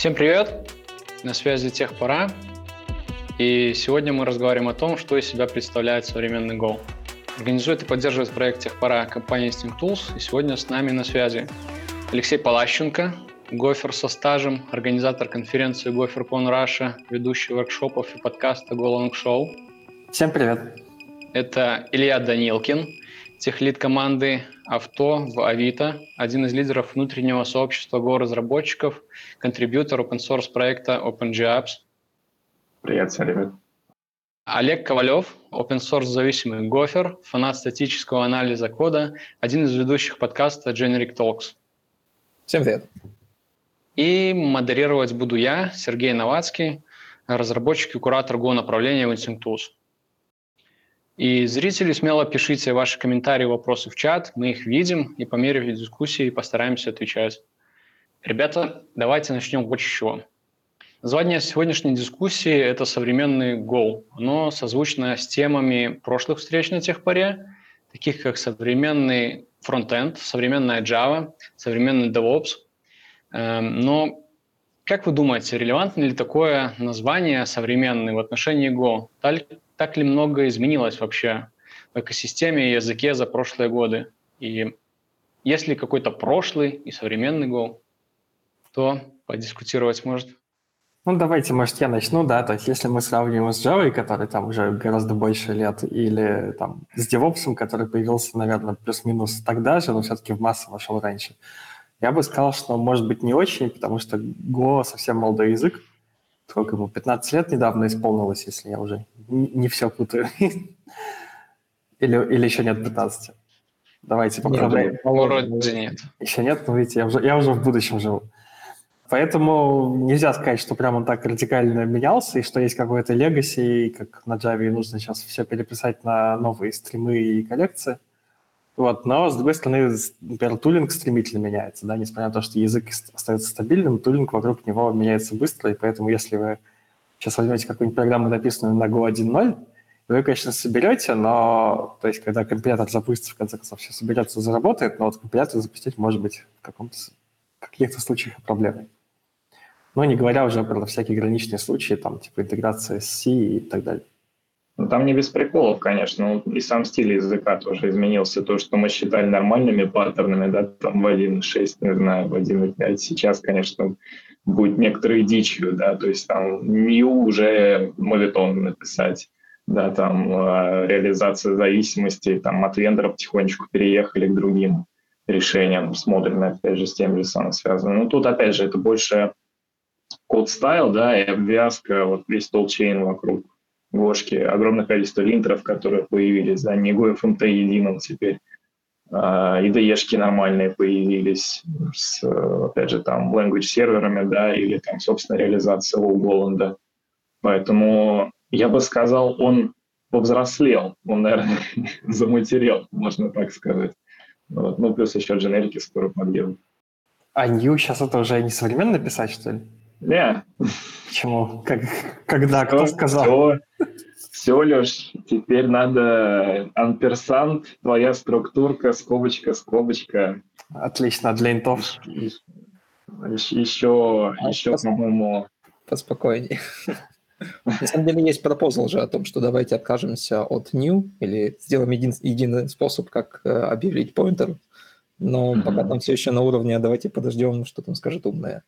Всем привет! На связи Техпора. И сегодня мы разговариваем о том, что из себя представляет современный Go. Организует и поддерживает проект Техпора компания Instinct Tools. И сегодня с нами на связи Алексей Палащенко, гофер со стажем, организатор конференции GopherCon Russia, ведущий воркшопов и подкаста Go Show. Всем привет! Это Илья Данилкин, техлид команды авто в Авито, один из лидеров внутреннего сообщества Go-разработчиков, контрибьютор open source проекта OpenGApps. Привет, всем ребят. Олег Ковалев, open source зависимый гофер, фанат статического анализа кода, один из ведущих подкаста Generic Talks. Всем привет. И модерировать буду я, Сергей Новацкий, разработчик и куратор Go направления в Instinct Tools. И зрители смело пишите ваши комментарии, вопросы в чат, мы их видим и по мере дискуссии постараемся отвечать. Ребята, давайте начнем вот с чего. Название сегодняшней дискуссии – это современный Go. Оно созвучно с темами прошлых встреч на техпаре, таких как современный фронтенд, современная Java, современный DevOps. Эм, но как вы думаете, релевантно ли такое название современный в отношении Go? Так ли много изменилось вообще в экосистеме и языке за прошлые годы? И есть ли какой-то прошлый и современный Go? Кто подискутировать может? Ну, давайте, может, я начну, да, то есть если мы сравниваем с Java, который там уже гораздо больше лет, или там с DevOps, который появился, наверное, плюс-минус тогда же, но все-таки в массу вошел раньше, я бы сказал, что может быть не очень, потому что Go совсем молодой язык, сколько ему, 15 лет недавно исполнилось, если я уже не, все путаю. или, или еще нет 15. Давайте попробуем. Вроде нет. Еще нет, но видите, я уже, я уже в будущем живу. Поэтому нельзя сказать, что прям он так радикально менялся, и что есть какой-то легаси, и как на Java нужно сейчас все переписать на новые стримы и коллекции. Вот, но, с другой стороны, например, тулинг стремительно меняется, да, несмотря на то, что язык остается стабильным, тулинг вокруг него меняется быстро, и поэтому если вы сейчас возьмете какую-нибудь программу, написанную на Go 1.0, вы, конечно, соберете, но, то есть, когда компилятор запустится, в конце концов, все соберется, заработает, но вот компилятор запустить может быть в каком-то, каких-то случаях проблемой. Ну, не говоря уже про всякие граничные случаи, там, типа интеграция с C и так далее. Ну, там не без приколов, конечно. Ну, и сам стиль языка тоже изменился. То, что мы считали нормальными паттернами, да, там в 1.6, не знаю, в 1.5, сейчас, конечно, будет некоторой дичью, да, то есть там new уже мовитон написать, да, там э, реализация зависимости, там от вендоров потихонечку переехали к другим решениям, смотрим, опять же, с тем же самым связано. Ну, тут, опять же, это больше код стайл, да, и обвязка, вот весь толчейн вокруг Гошки, огромное количество линтеров, которые появились, да, не GoFMT единым теперь, а, IDE-шки нормальные появились с, опять же, там, language серверами, да, или там, собственно, реализация Low Голланда. Поэтому я бы сказал, он повзрослел, он, наверное, заматерел, можно так сказать. Вот. Ну, плюс еще дженерики скоро подъедут. А New сейчас это уже не современно писать, что ли? Не. Почему? Как, когда? Кто сказал? Все, все, Леш, теперь надо анперсант, твоя структурка, скобочка, скобочка. Отлично, для интов. Еще, еще, а еще по-моему... Поспокойнее. На самом деле есть пропозал же о том, что давайте откажемся от new или сделаем един, единый способ, как э, объявить поинтер, но mm-hmm. пока там все еще на уровне, давайте подождем, что там скажет умное.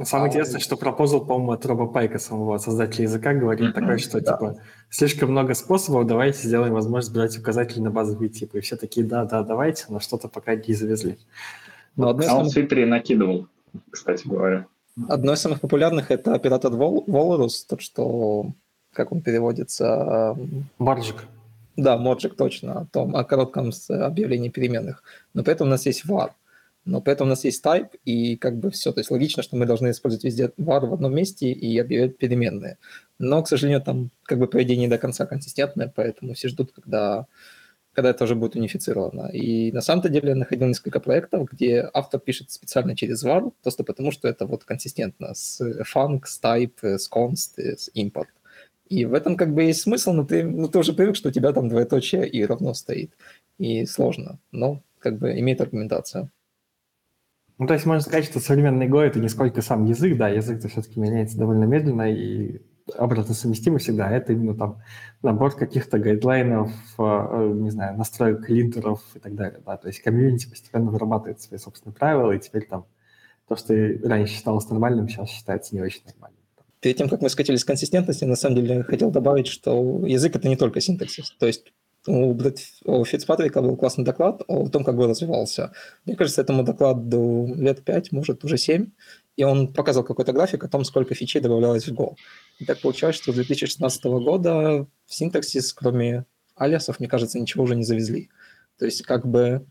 Самое а, интересное, что пропозал, по-моему, от Роба Пайка, самого создателя языка, говорит mm-hmm, такое, что, да. типа, слишком много способов, давайте сделаем возможность брать указатели на базовые типы. И все такие, да, да, давайте, но что-то пока не завезли. Но одно а он в Твиттере накидывал, кстати говоря. Одно из самых популярных – это оператор Walrus, то, что, как он переводится? Марджик. Да, Моджик, точно, о том, о коротком объявлении переменных. Но при этом у нас есть var но поэтому у нас есть type, и как бы все. То есть логично, что мы должны использовать везде var в одном месте и объявлять переменные. Но, к сожалению, там как бы поведение до конца консистентное, поэтому все ждут, когда, когда это уже будет унифицировано. И на самом-то деле я находил несколько проектов, где автор пишет специально через var, просто потому что это вот консистентно с func, с type, с const, с import. И в этом как бы есть смысл, но ты, ну, ты уже привык, что у тебя там двоеточие и равно стоит. И сложно, но как бы имеет аргументацию. Ну, то есть можно сказать, что современный Go — это не сколько сам язык, да, язык-то все-таки меняется довольно медленно, и обратно совместимо всегда, это именно там набор каких-то гайдлайнов, э, не знаю, настроек линтеров и так далее, да, то есть комьюнити постепенно вырабатывает свои собственные правила, и теперь там то, что раньше считалось нормальным, сейчас считается не очень нормальным. Перед тем, как мы скатились с консистентности, на самом деле хотел добавить, что язык — это не только синтаксис. То есть у, у Фицпатрика был классный доклад о том, как Go развивался. Мне кажется, этому докладу лет 5, может, уже 7, и он показывал какой-то график о том, сколько фичей добавлялось в Go. И так получалось, что с 2016 года в синтаксис, кроме алиасов, мне кажется, ничего уже не завезли. То есть как бы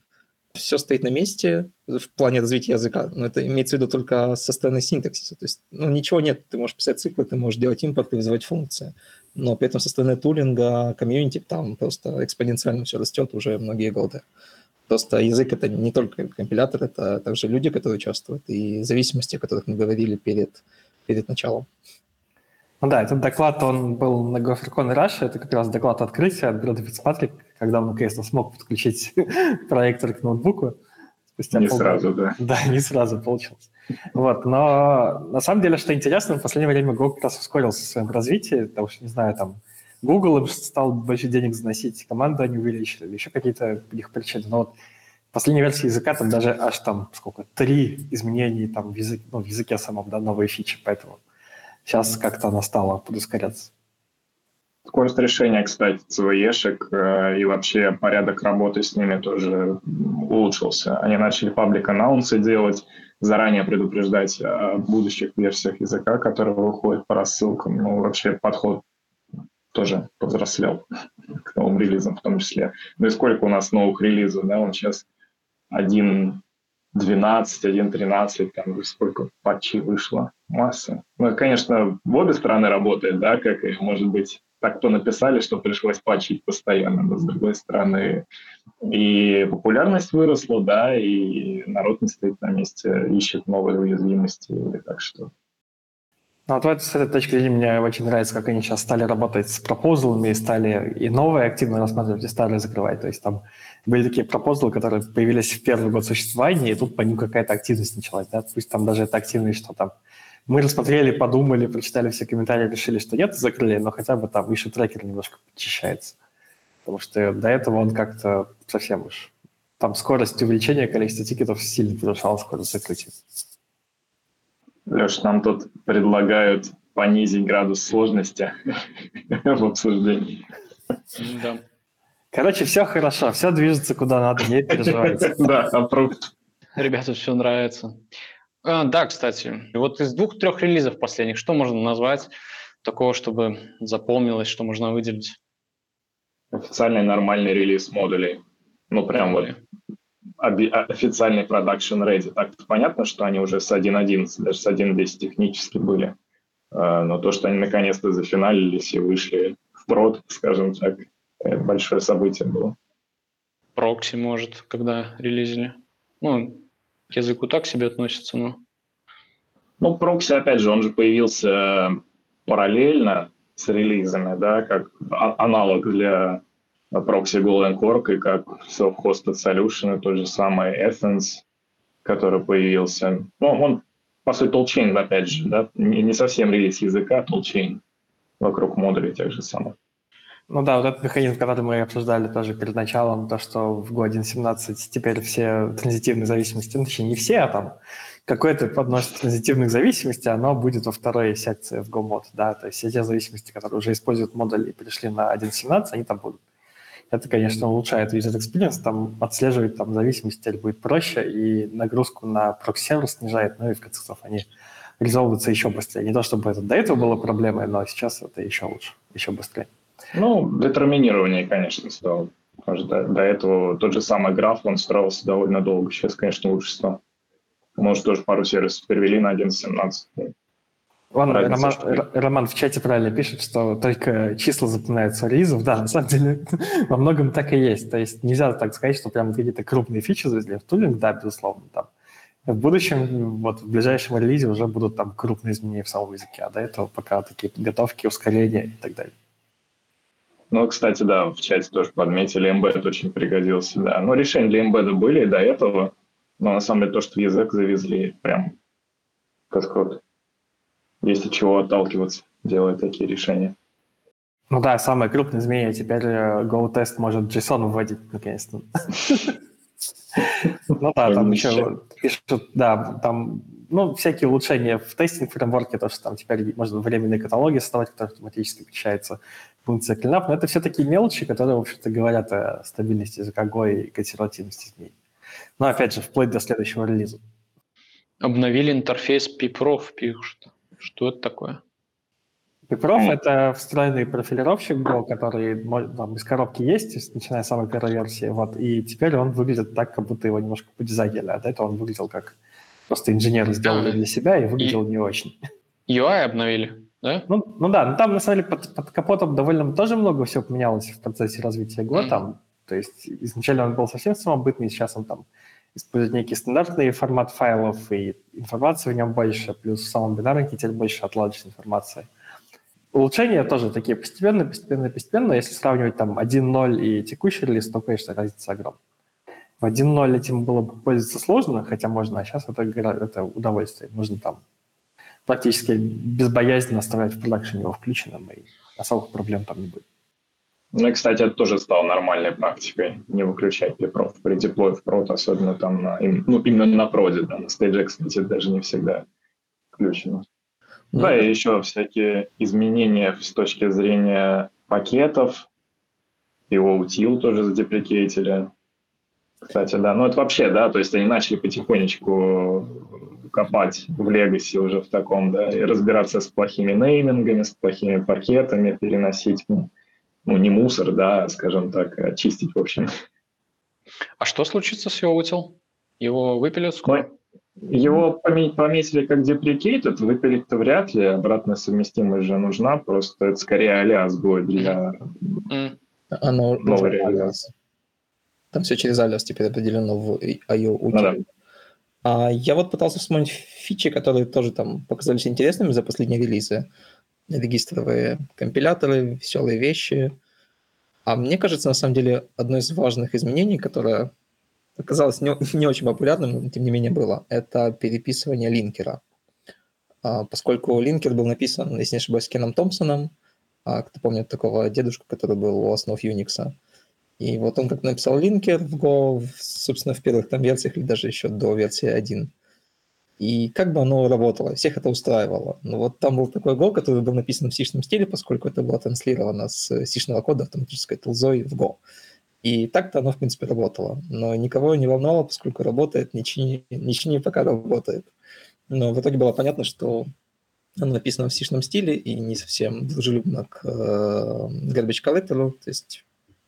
все стоит на месте в плане развития языка, но это имеется в виду только со стороны синтаксиса. То есть ну, ничего нет, ты можешь писать циклы, ты можешь делать импорт и вызывать функции, но при этом со стороны тулинга, комьюнити, там просто экспоненциально все растет уже многие годы. Просто язык — это не только компилятор, это также люди, которые участвуют, и зависимости, о которых мы говорили перед, перед началом. Ну да, этот доклад, он был на GopherCon и Russia, это как раз доклад открытия от Брэда Фицпатрик, когда он наконец-то смог подключить проектор к ноутбуку. Спустя не пол... сразу, да. Да, не сразу получилось. Вот, но на самом деле, что интересно, в последнее время Go как раз ускорился в своем развитии, потому что, не знаю, там, Google им стал больше денег заносить, команду они увеличили, еще какие-то у них причины. Но вот в последней версии языка там даже аж там сколько, три изменений там в, язык, ну, в языке самом, да, новые фичи, поэтому Сейчас как-то она стала подускоряться. Скорость решения, кстати, ЦВЕшек э, и вообще порядок работы с ними тоже улучшился. Они начали паблик анонсы делать, заранее предупреждать о будущих версиях языка, которые выходят по рассылкам. Ну, вообще подход тоже повзрослел к новым релизам в том числе. Ну и сколько у нас новых релизов, да, он сейчас один 12, 1.13, там сколько патчей вышло, масса. Ну, конечно, в обе стороны работает, да, как и, может быть, так кто написали, что пришлось патчить постоянно, но с другой стороны и популярность выросла, да, и народ не стоит на месте, ищет новые уязвимости, так что ну, вот с этой точки зрения мне очень нравится, как они сейчас стали работать с пропозалами и стали и новые активно рассматривать, и старые закрывать. То есть там были такие пропозалы, которые появились в первый год существования, и тут по ним какая-то активность началась. Да? Пусть там даже это активность, что там мы рассмотрели, подумали, прочитали все комментарии, решили, что нет, закрыли, но хотя бы там еще трекер немножко подчищается. Потому что до этого он как-то совсем уж... Там скорость увеличения количества тикетов сильно превышала скорость закрытия. Леш, нам тут предлагают понизить градус сложности в обсуждении. Да. Короче, все хорошо, все движется куда надо, не переживайте. Да, approved. Ребята, все нравится. А, да, кстати, вот из двух-трех релизов последних, что можно назвать такого, чтобы запомнилось, что можно выделить? Официальный нормальный релиз модулей. Ну, прям вот официальный production ready. Так понятно, что они уже с 1.11, даже с 1.10 технически были. А, но то, что они наконец-то зафиналились и вышли в прод, скажем так, это большое событие было. Прокси, может, когда релизили. Ну, к языку так себе относится, но... Ну, прокси, опять же, он же появился параллельно с релизами, да, как а, аналог для прокси Golden Core, и как self-hosted solution, тот же самый Athens, который появился. Ну, он, по сути, толчейн, опять же, да, не, не совсем релиз языка, а толчейн вокруг модулей тех же самых. Ну да, вот этот механизм, который мы обсуждали тоже перед началом, то, что в Go 1.17 теперь все транзитивные зависимости, ну, точнее, не все, а там какое-то подносит транзитивных зависимостей, оно будет во второй секции в GoMod, да, то есть все те зависимости, которые уже используют модуль и перешли на 1.17, они там будут. Это, конечно, улучшает user experience, там отслеживать там зависимости теперь будет проще, и нагрузку на прокси-сервер снижает, ну и в конце концов они резолвятся еще быстрее. Не то, чтобы это до этого было проблемой, но сейчас это еще лучше, еще быстрее. Ну, детерминирование, конечно, стало. Потому что до, до этого тот же самый граф, он строился довольно долго. Сейчас, конечно, лучше стало. Может, тоже пару сервисов перевели на 1.17. Ладно, Роман, Роман в чате правильно пишет, что только числа запоминаются релизов. Да, на самом деле во многом так и есть. То есть нельзя так сказать, что прям какие-то крупные фичи завезли в тулинг, да, безусловно, там. В будущем, вот в ближайшем релизе уже будут там крупные изменения в самом языке, а до этого пока такие подготовки, ускорения и так далее. Ну, кстати, да, в чате тоже подметили, Embed очень пригодился, да. Но решения для Embed были до этого, Но на самом деле то, что язык завезли, прям подход. Есть от чего отталкиваться, делая такие решения. Ну да, самое крупное изменение. Теперь э, GoTest может JSON вводить, наконец-то. Ну да, там еще пишут, да, там, ну, всякие улучшения в тестинг-фреймворке, то, что там теперь можно временные каталоги создавать, которые автоматически включаются функция cleanup, но это все такие мелочи, которые, в общем-то, говорят о стабильности языка Go и консервативности изменений. Но, опять же, вплоть до следующего релиза. Обновили интерфейс PPROF, пишут. Что это такое? PPROF — это встроенный профилировщик Go, который там, из коробки есть, начиная с самой первой версии, вот, и теперь он выглядит так, как будто его немножко подизайнили, а до этого он выглядел как просто инженеры сделали а, для себя и выглядел и не очень. UI обновили, да? Ну, ну да, но там на самом деле под, под капотом довольно тоже много всего поменялось в процессе развития Go, mm-hmm. там, то есть изначально он был совсем самобытный, сейчас он там использует некий стандартный формат файлов, и информации в нем больше, плюс в самом бинарнике теперь больше отладочной информации. Улучшения тоже такие постепенные, постепенно, постепенно. Если сравнивать там 1.0 и текущий релиз, то, конечно, разница огромная. В 1.0 этим было бы пользоваться сложно, хотя можно, а сейчас это, это удовольствие. Нужно там практически безбоязненно оставлять в продакшене его включенным, и особых проблем там не будет. Ну и, кстати, это тоже стало нормальной практикой, не выключать пипров при деплое в прод, особенно там на, ну, именно на проде, да, на стейдже, кстати, даже не всегда включено. Mm-hmm. Да, и еще всякие изменения с точки зрения пакетов, его утил тоже задеприкейтили. Кстати, да, ну это вообще, да, то есть они начали потихонечку копать в Legacy уже в таком, да, и разбираться с плохими неймингами, с плохими пакетами, переносить, ну, ну не мусор, да, скажем так, а чистить, в общем. А что случится с его утил? Его выпилят скоро? Ну, его пометили как деприкейтед, выпилить-то вряд ли, обратная совместимость же нужна, просто это скорее алиас будет для mm. Новой реализации. Там все через алиас теперь определено в IO ну, да. а Я вот пытался вспомнить фичи, которые тоже там показались интересными за последние релизы. Регистровые компиляторы, веселые вещи. А мне кажется, на самом деле, одно из важных изменений, которое оказалось не, не очень популярным, но тем не менее было, это переписывание линкера. А, поскольку линкер был написан, если не ошибаюсь, Кеном Томпсоном, а, кто помнит такого дедушку, который был у основ Unix. И вот он как написал линкер в Go, собственно, в первых там версиях или даже еще до версии 1. И как бы оно работало, всех это устраивало. Но вот там был такой Go, который был написан в c стиле, поскольку это было транслировано с c кода автоматической тулзой в Go. И так-то оно, в принципе, работало. Но никого не волновало, поскольку работает, ничего не пока работает. Но в итоге было понятно, что оно написано в c стиле и не совсем дружелюбно к э, garbage collector. То есть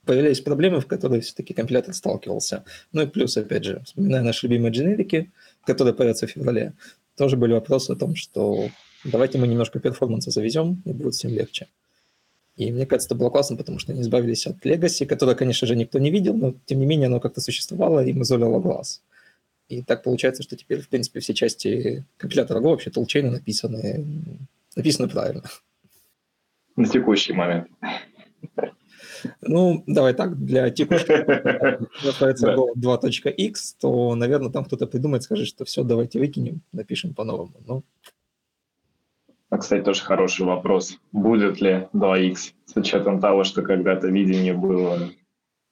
появились проблемы, в которые все-таки компилятор сталкивался. Ну и плюс, опять же, вспоминая наши любимые дженерики, которые появятся в феврале, тоже были вопросы о том, что давайте мы немножко перформанса завезем, и будет всем легче. И мне кажется, это было классно, потому что они избавились от Legacy, которое, конечно же, никто не видел, но тем не менее оно как-то существовало и мозолило глаз. И так получается, что теперь, в принципе, все части компилятора Go вообще толчейно написаны, написаны правильно. На текущий момент. Ну, давай так, для текущего называется Go 2.x, то, наверное, там кто-то придумает, скажет, что все, давайте выкинем, напишем по-новому. Ну, а, кстати, тоже хороший вопрос. Будет ли 2x с учетом того, что когда-то видение было,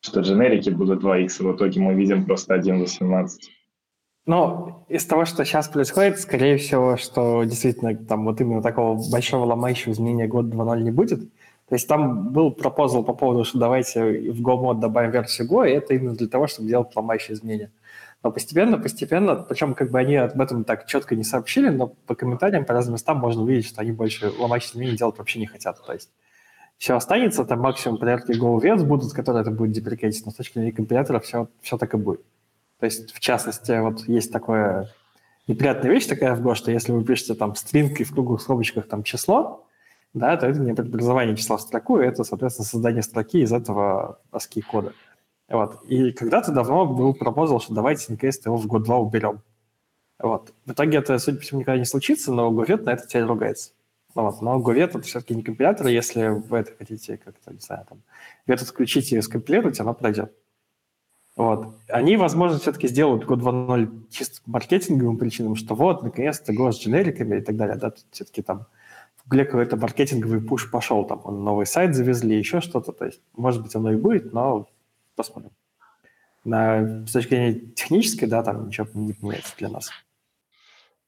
что дженерики будут 2x, в итоге мы видим просто 1.18. Ну, из того, что сейчас происходит, скорее всего, что действительно там вот именно такого большого ломающего изменения год 2.0 не будет. То есть там был пропозал по поводу, что давайте в Go мод добавим версию Go, и это именно для того, чтобы делать ломающие изменения. Но постепенно, постепенно, причем как бы они об этом так четко не сообщили, но по комментариям, по разным местам можно увидеть, что они больше ломающие изменения делать вообще не хотят. То есть все останется, там максимум порядки GoVets будут, которые это будет деприкейтить, но с точки зрения компилятора все, все так и будет. То есть, в частности, вот есть такое неприятная вещь такая в Go, что если вы пишете там стринг и в круглых скобочках там число, да, то это не преобразование числа в строку, это, соответственно, создание строки из этого ASCII кода. Вот. И когда-то давно был пропозал, что давайте наконец-то его в год два уберем. Вот. В итоге это, судя по всему, никогда не случится, но Говет на это теперь ругается. Вот. Но Говет это все-таки не компилятор, если вы это хотите как-то, не знаю, там, где-то включить и скомпилировать, оно пройдет. Вот. Они, возможно, все-таки сделают Go 2.0 чисто маркетинговым причинам, что вот, наконец-то Go с дженериками и так далее, да, все-таки там Гугле какой-то маркетинговый пуш пошел, там он новый сайт завезли, еще что-то, то есть, может быть, оно и будет, но посмотрим. На, с точки зрения технической, да, там ничего не поменяется для нас.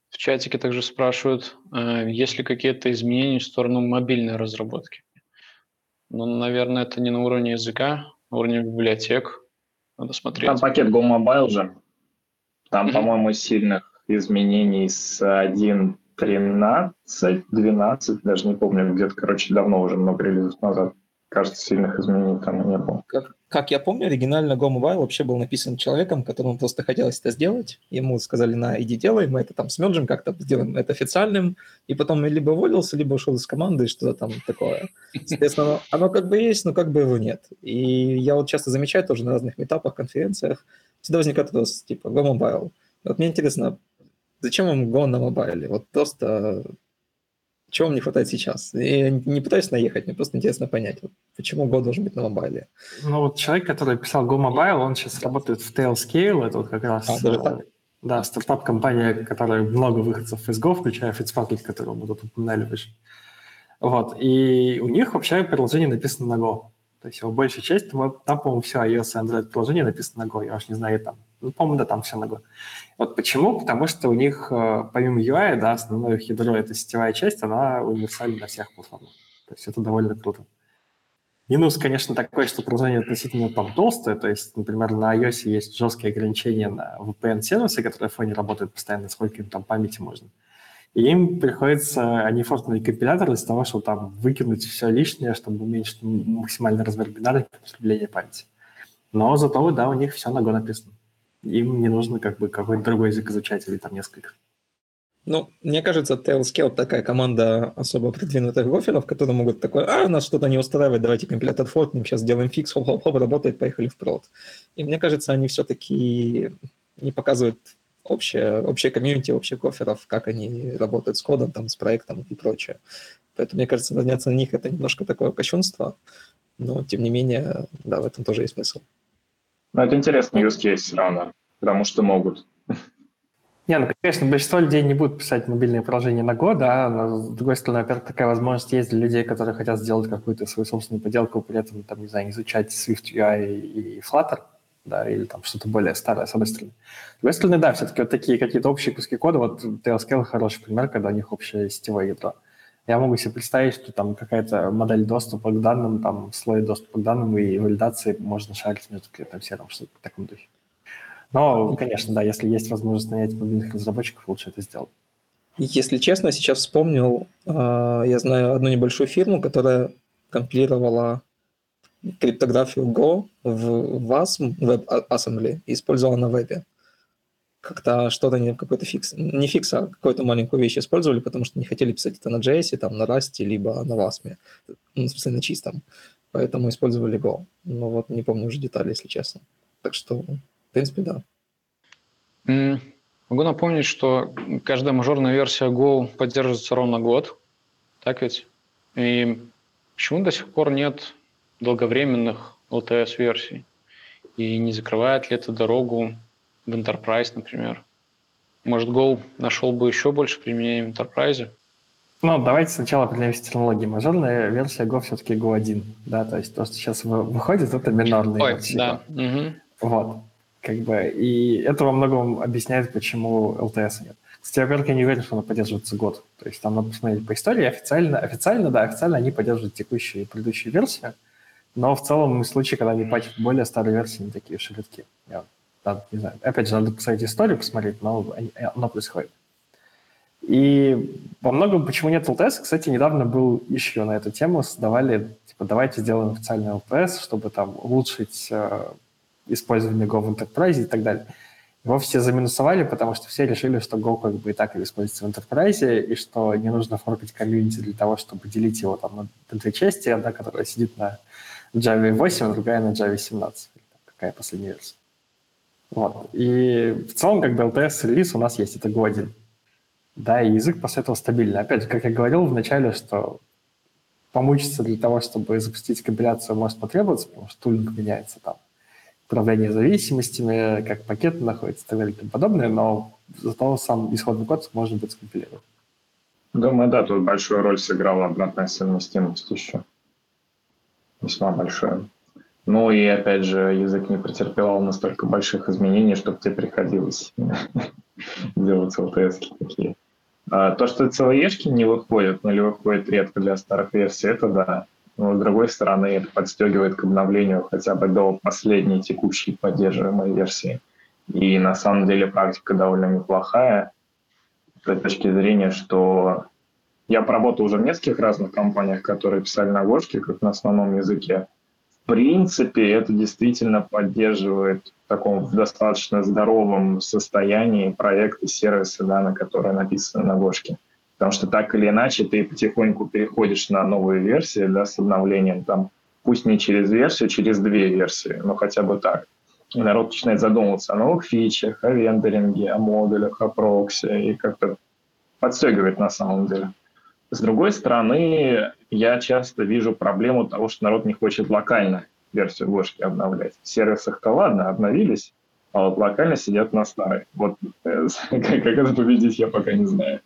В чатике также спрашивают, э, есть ли какие-то изменения в сторону мобильной разработки. Ну, наверное, это не на уровне языка, на уровне библиотек. Надо смотреть. Там пакет Go Mobile же. Там, mm-hmm. по-моему, сильных изменений с 1.13, 12, даже не помню, где-то, короче, давно уже, много релизов назад. Кажется, сильных изменений там не было. Как, как я помню, оригинально Go Mobile вообще был написан человеком, которому просто хотелось это сделать. Ему сказали, на, иди делай, мы это там смерджим как-то, сделаем это официальным. И потом либо уволился, либо ушел из команды, что-то там такое. Соответственно, оно, как бы есть, но как бы его нет. И я вот часто замечаю тоже на разных метапах, конференциях, всегда возникает вопрос, типа, Go Mobile. Вот мне интересно, зачем вам Go на мобайле? Вот просто чего вам не хватает сейчас? Я не пытаюсь наехать, мне просто интересно понять, вот, почему Go должен быть на мобайле. Ну вот человек, который писал Go Mobile, он сейчас работает в Tailscale, это вот как раз... А, даже так? Да, стартап-компания, которая много выходцев из Go, включая Fitzpatrick, которого мы тут упоминали выше. Вот, и у них вообще приложение написано на Go. То есть его большая часть, вот, там, по-моему, все iOS и Android приложение написано на Go. Я уж не знаю, там. Ну, по-моему, да, там все на Go. Вот почему? Потому что у них, э, помимо UI, да, основное их ядро, это сетевая часть, она универсальна на всех платформах. То есть это довольно круто. Минус, конечно, такой, что приложение относительно там толстое, то есть, например, на iOS есть жесткие ограничения на VPN-сервисы, которые в фоне работают постоянно, сколько им там памяти можно. И им приходится, они форкнули компилятор из того, чтобы там выкинуть все лишнее, чтобы уменьшить максимальный размер бинарных потребления памяти. Но зато, да, у них все на Go написано. Им не нужно как бы какой-то другой язык изучать или там несколько. Ну, мне кажется, Tailscale такая команда особо продвинутых гоферов, которые могут такой, а, нас что-то не устраивает, давайте компилятор форкнем, сейчас сделаем фикс, хоп-хоп-хоп, работает, поехали в прод. И мне кажется, они все-таки не показывают общее, общее комьюнити, общих коферов, как они работают с кодом, там, с проектом и прочее. Поэтому, мне кажется, заняться на них это немножко такое кощунство, но, тем не менее, да, в этом тоже есть смысл. Ну, это интересный use case все равно, потому что могут. Не, ну, конечно, большинство людей не будут писать мобильные приложения на год, да, но, с другой стороны, во-первых, такая возможность есть для людей, которые хотят сделать какую-то свою собственную поделку, при этом, там, не знаю, изучать Swift UI и Flutter, да, или там что-то более старое, с одной стороны. С другой стороны, да, все-таки вот такие какие-то общие куски кода, вот Tailscale хороший пример, когда у них общее сетевое ядро. Я могу себе представить, что там какая-то модель доступа к данным, там слой доступа к данным и валидации можно шарить между клиентом серым, что-то в таком духе. Но, конечно, да, если есть возможность нанять мобильных разработчиков, лучше это сделать. Если честно, сейчас вспомнил, а, я знаю одну небольшую фирму, которая компилировала криптографию Go в WASM, WebAssembly, и использовала на вебе. Как-то что-то, не какой-то фикс, не фикс, а какую-то маленькую вещь использовали, потому что не хотели писать это на JS, там, на Rust, либо на WASM, ну, в смысле, на чистом. Поэтому использовали Go. Но вот не помню уже детали, если честно. Так что, в принципе, да. Mm. Могу напомнить, что каждая мажорная версия Go поддерживается ровно год. Так ведь? И почему до сих пор нет долговременных LTS-версий? И не закрывает ли это дорогу в Enterprise, например? Может, Go нашел бы еще больше применения в Enterprise? Ну, давайте сначала определимся технологии. Мажорная версия Go все-таки Go 1, да, то есть то, что сейчас выходит, это минорная Ой, версия. да. Угу. Вот, как бы, и это во многом объясняет, почему LTS нет. Кстати, во-первых, я не уверен, что она поддерживается год. То есть там надо посмотреть по истории. Официально, официально, да, официально они поддерживают текущие и предыдущие версии, но в целом в случае, когда они патчат более старые версии, не такие редки. Я, да, не знаю. Опять же, надо посмотреть историю, посмотреть, но оно происходит. И во многом, почему нет LTS, кстати, недавно был еще на эту тему, создавали, типа, давайте сделаем официальный LTS, чтобы там улучшить э, использование Go в Enterprise и так далее. Его все заминусовали, потому что все решили, что Go как бы и так используется в Enterprise, и что не нужно форкать комьюнити для того, чтобы делить его там на две части, одна, которая сидит на Java 8, а другая на Java 17. Какая последняя версия. Вот. И в целом, как бы LTS-релиз у нас есть, это Go 1. Да, и язык после этого стабильный. Опять же, как я говорил в начале, что помучиться для того, чтобы запустить компиляцию, может потребоваться, потому что тулинг меняется там. управление зависимостями, как пакеты находятся и так далее и тому подобное, но зато сам исходный код может быть скомпилирован. Думаю, да, тут большую роль сыграла обратная совместимость еще. Весьма большая. Ну и, опять же, язык не претерпевал настолько больших изменений, чтобы тебе приходилось делать LTS такие. А то, что CLE-шки не выходят, ну или выходят редко для старых версий, это да. Но, с другой стороны, это подстегивает к обновлению хотя бы до последней текущей поддерживаемой версии. И на самом деле практика довольно неплохая с той точки зрения, что я поработал уже в нескольких разных компаниях, которые писали на Гошке, как на основном языке. Принципе, это действительно поддерживает в таком достаточно здоровом состоянии проекты, сервисы, да, на которые написаны на Гошке. Потому что так или иначе ты потихоньку переходишь на новые версии да, с обновлением, там, пусть не через версию, через две версии, но хотя бы так. И народ начинает задумываться о новых фичах, о вендоринге, о модулях, о прокси, и как-то подстегивает на самом деле. С другой стороны, я часто вижу проблему того, что народ не хочет локально версию Гошки обновлять. В сервисах-то ладно, обновились, а вот локально сидят на старой. Вот э, как, как это победить, я пока не знаю.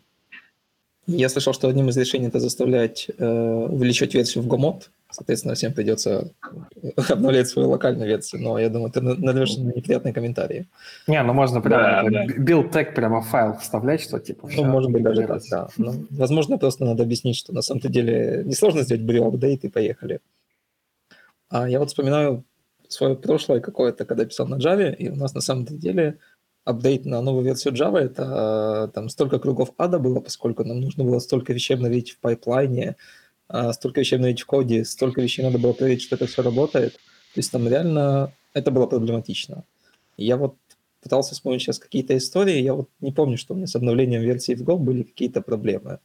Я слышал, что одним из решений это заставлять э, увеличивать версию в Гомод. Соответственно, всем придется обновлять свою локальную версию. Но я думаю, ты найдешь неприятные комментарии. Не, ну можно прямо да, да. build tag прямо файл вставлять, что типа... Ну, может быть, даже так, да. Но, ну, возможно, просто надо объяснить, что на самом деле несложно сделать brew update и поехали. А я вот вспоминаю свое прошлое какое-то, когда писал на Java, и у нас на самом деле апдейт на новую версию Java, это там столько кругов ада было, поскольку нам нужно было столько вещей обновить в пайплайне, столько вещей обновить в коде, столько вещей надо было проверить, что это все работает. То есть там реально это было проблематично. Я вот пытался вспомнить сейчас какие-то истории, я вот не помню, что у меня с обновлением версии в Go были какие-то проблемы.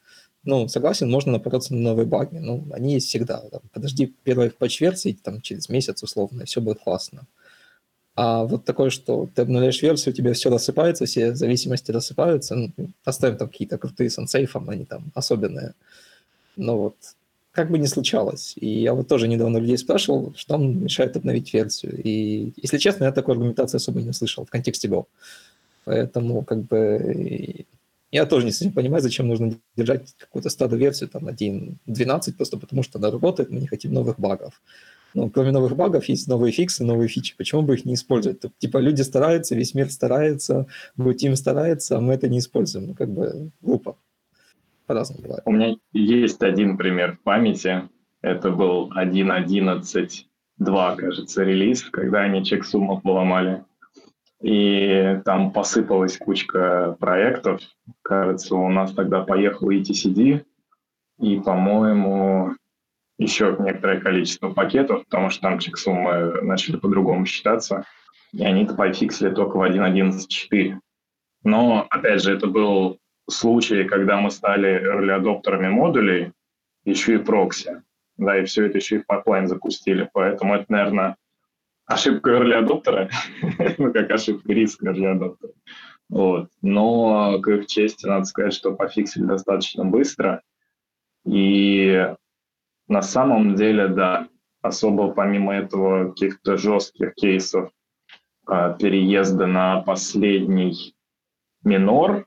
Ну, согласен, можно напороться на новые баги, ну, они есть всегда. Там, подожди первой патч-версии, там, через месяц условно, и все будет классно. А вот такое, что ты обновляешь версию, у тебя все рассыпается, все зависимости рассыпаются. Ну, оставим там какие-то крутые с ансейфом, они там особенные. Но вот как бы не случалось. И я вот тоже недавно людей спрашивал, что нам мешает обновить версию. И, если честно, я такой аргументации особо не услышал в контексте Go. Поэтому как бы я тоже не совсем понимаю, зачем нужно держать какую-то стадо версию, там 1.12, просто потому что она работает, мы не хотим новых багов. Ну, кроме новых багов, есть новые фиксы, новые фичи. Почему бы их не использовать? Типа люди стараются, весь мир старается, Team старается, а мы это не используем. Ну, как бы глупо. По-разному бывает. У меня есть один пример в памяти. Это был 1.11.2, кажется, релиз, когда они чек сумму поломали. И там посыпалась кучка проектов. Кажется, у нас тогда поехал ETCD, и, по-моему, еще некоторое количество пакетов, потому что там чек-суммы начали по-другому считаться, и они-то пофиксили только в 1.11.4. Но, опять же, это был случай, когда мы стали early модулей, еще и прокси, да, и все это еще и в пайплайн запустили, поэтому это, наверное, ошибка early адоптера, ну, как ошибка риска early адоптера. Вот. Но, к их чести, надо сказать, что пофиксили достаточно быстро, и на самом деле, да, особо помимо этого каких-то жестких кейсов э, переезда на последний минор,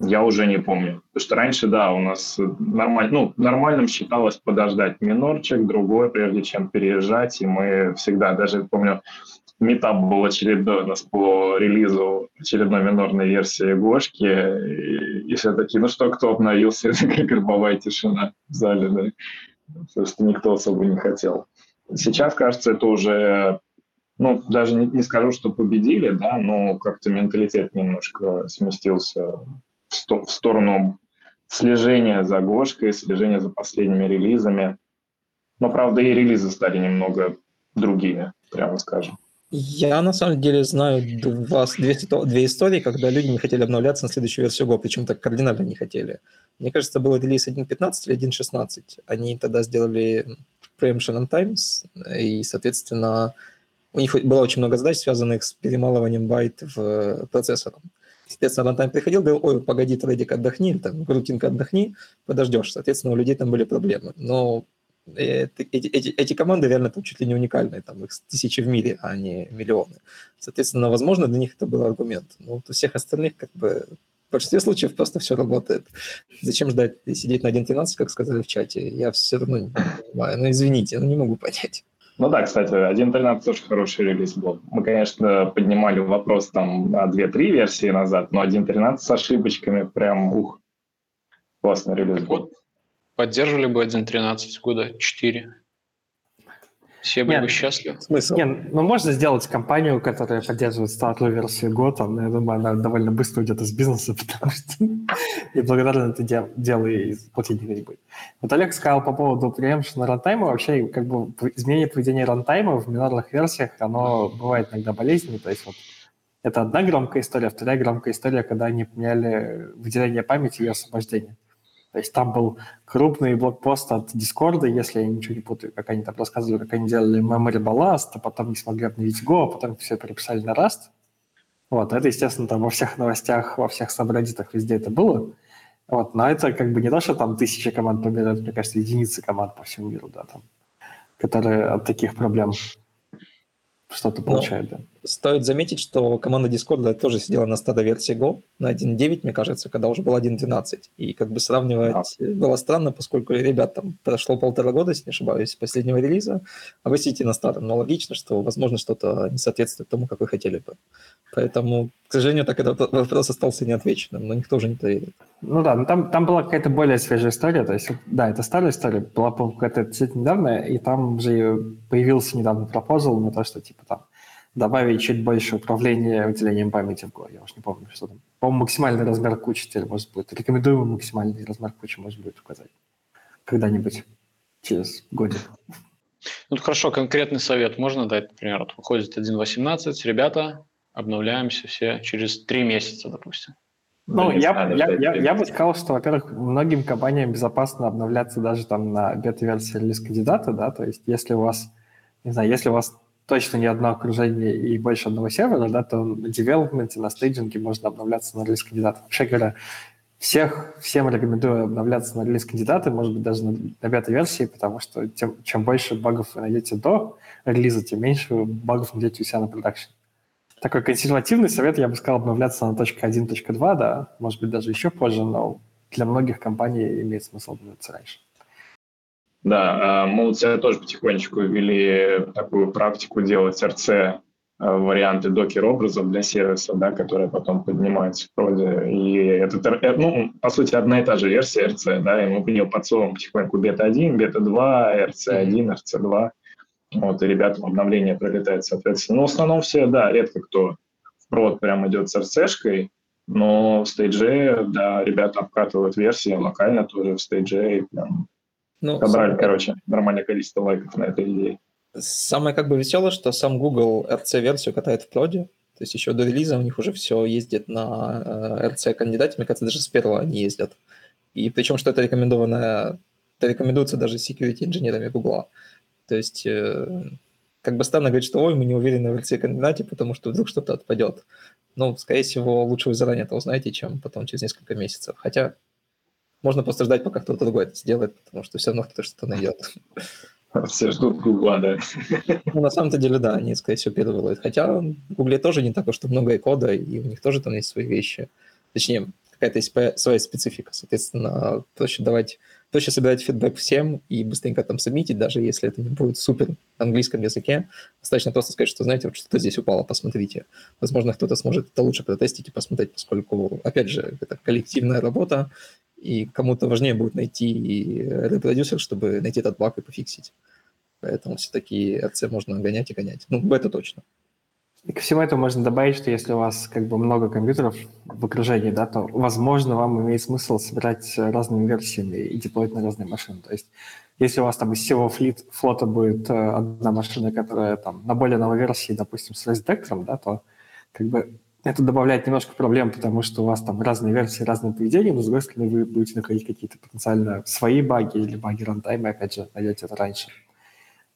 я уже не помню. Потому что раньше, да, у нас нормаль, ну, нормальным считалось подождать минорчик, другой, прежде чем переезжать. И мы всегда, даже помню, метап был очередной у нас по релизу очередной минорной версии Гошки. И, и все такие, ну что, кто обновился? Как гробовая тишина в зале, да потому что никто особо не хотел. Сейчас, кажется, это уже, ну, даже не, не скажу, что победили, да, но как-то менталитет немножко сместился в, сто, в сторону слежения за Гошкой, слежения за последними релизами. Но, правда, и релизы стали немного другими, прямо скажем. Я на самом деле знаю два, две, две истории, когда люди не хотели обновляться на следующую версию Go, причем так кардинально не хотели. Мне кажется, был релиз 1.15 или 1.16. Они тогда сделали preemption on times, и, соответственно, у них было очень много задач, связанных с перемалыванием байт в процессором. Соответственно, рантайм приходил, говорил, ой, погоди, трейдик, отдохни, там, рутинка, отдохни, подождешь. Соответственно, у людей там были проблемы. Но эти, эти, эти команды реально там чуть ли не уникальные, там их тысячи в мире, а не миллионы. Соответственно, возможно, для них это был аргумент. Но вот у всех остальных как бы в большинстве случаев просто все работает. Зачем ждать и сидеть на 1.13, как сказали в чате? Я все равно не понимаю. Ну, извините, ну не могу понять. Ну да, кстати, 1.13 тоже хороший релиз был. Мы, конечно, поднимали вопрос там на 2-3 версии назад, но 1.13 с ошибочками прям, ух, классный релиз был. Поддерживали бы 1.13 года 4. Все были бы счастливы. Смысл? Не, ну можно сделать компанию, которая поддерживает стартовую версию Go, там, я думаю, она довольно быстро уйдет из бизнеса, потому что и благодаря это дел, дело и платить не будет. Вот Олег сказал по поводу preemption рантайма, вообще как бы изменение поведения рантайма в минорных версиях, оно бывает иногда болезненное, то есть вот это одна громкая история, вторая громкая история, когда они поменяли выделение памяти и освобождение. То есть там был крупный блокпост от Discord, если я ничего не путаю, как они там рассказывали, как они делали memory ballast, а потом не смогли обновить Go, а потом все переписали на Rust. Вот, это, естественно, там во всех новостях, во всех сабреддитах везде это было. Вот, но это как бы не то, что там тысячи команд помирают, мне кажется, единицы команд по всему миру, да, там, которые от таких проблем что-то получают, да. Стоит заметить, что команда Discord тоже сидела на стадо версии Go на 1.9, мне кажется, когда уже был 1.12. И как бы сравнивать а. было странно, поскольку ребят там прошло полтора года, если не ошибаюсь, последнего релиза, а вы сидите на старом. Но логично, что, возможно, что-то не соответствует тому, как вы хотели бы. Поэтому, к сожалению, так этот вопрос остался неотвеченным, но никто уже не проверит. Ну да, но там, там была какая-то более свежая история, то есть, да, это старая история, была, какая-то действительно недавняя, и там же появился недавно пропозал на то, что, типа, там, добавить чуть больше управления выделением памяти в Go. Я уж не помню, что там. По-моему, максимальный размер кучи теперь может быть. Рекомендуемый максимальный размер кучи может быть указать. Когда-нибудь через годик. Ну, хорошо, конкретный совет можно дать, например, вот выходит 1.18, ребята, обновляемся все через три месяца, допустим. Ну, я, я, я, я бы сказал, что, во-первых, многим компаниям безопасно обновляться даже там на бета-версии релиз кандидата, да, то есть если у вас, не знаю, если у вас точно не одно окружение и больше одного сервера, да, то на девелопменте, на стейджинге можно обновляться на релиз кандидата. Вообще говоря, всех, всем рекомендую обновляться на релиз кандидаты, может быть, даже на, на бета-версии, потому что тем, чем больше багов вы найдете до релиза, тем меньше багов найдете у себя на продакшене такой консервативный совет, я бы сказал, обновляться на .1, .2, да, может быть, даже еще позже, но для многих компаний имеет смысл обновляться раньше. Да, а, мы у тебя тоже потихонечку ввели такую практику делать RC а, варианты докер-образов для сервиса, да, которые потом поднимаются в проде. И это, э, ну, по сути, одна и та же версия RC, да, и мы в нее подсовываем потихоньку бета-1, бета-2, RC1, RC2. Вот, и ребятам обновление пролетает, соответственно. Но в основном все, да, редко кто в прод прям идет с RC-шкой, но в стейдже, да, ребята обкатывают версии локально тоже в стейдже и прям ну, собрали, короче, нормальное количество лайков на этой идее. Самое как бы веселое, что сам Google RC-версию катает в проде, то есть еще до релиза у них уже все ездит на э, RC-кандидате, мне кажется, даже с первого они ездят. И причем, что это рекомендованное, это рекомендуется даже security инженерами Google. То есть э, как бы странно говорить, что ой, мы не уверены в RC-кандидате, потому что вдруг что-то отпадет. Ну, скорее всего, лучше вы заранее это узнаете, чем потом через несколько месяцев. Хотя можно просто ждать, пока кто-то другой это сделает, потому что все равно кто-то что-то найдет. Все ждут Гугла, да. Ну, на самом-то деле, да, они, скорее всего, первые. Хотя в Гугле тоже не так уж много и кода, и у них тоже там есть свои вещи. Точнее, какая-то есть своя специфика. Соответственно, проще давать проще собирать фидбэк всем и быстренько там сабмитить, даже если это не будет супер английском языке. Достаточно просто сказать, что, знаете, вот что-то здесь упало, посмотрите. Возможно, кто-то сможет это лучше протестить и посмотреть, поскольку, опять же, это коллективная работа, и кому-то важнее будет найти репродюсер, чтобы найти этот баг и пофиксить. Поэтому все-таки RC можно гонять и гонять. Ну, это точно. И ко всему этому можно добавить, что если у вас как бы много компьютеров в окружении, да, то, возможно, вам имеет смысл собирать разными версиями и деплоить на разные машины. То есть если у вас там из всего флит, флота будет э, одна машина, которая там на более новой версии, допустим, с детектором, да, то как бы это добавляет немножко проблем, потому что у вас там разные версии, разные поведения, но с другой стороны вы будете находить какие-то потенциально свои баги или баги рантайма, опять же, найдете это раньше.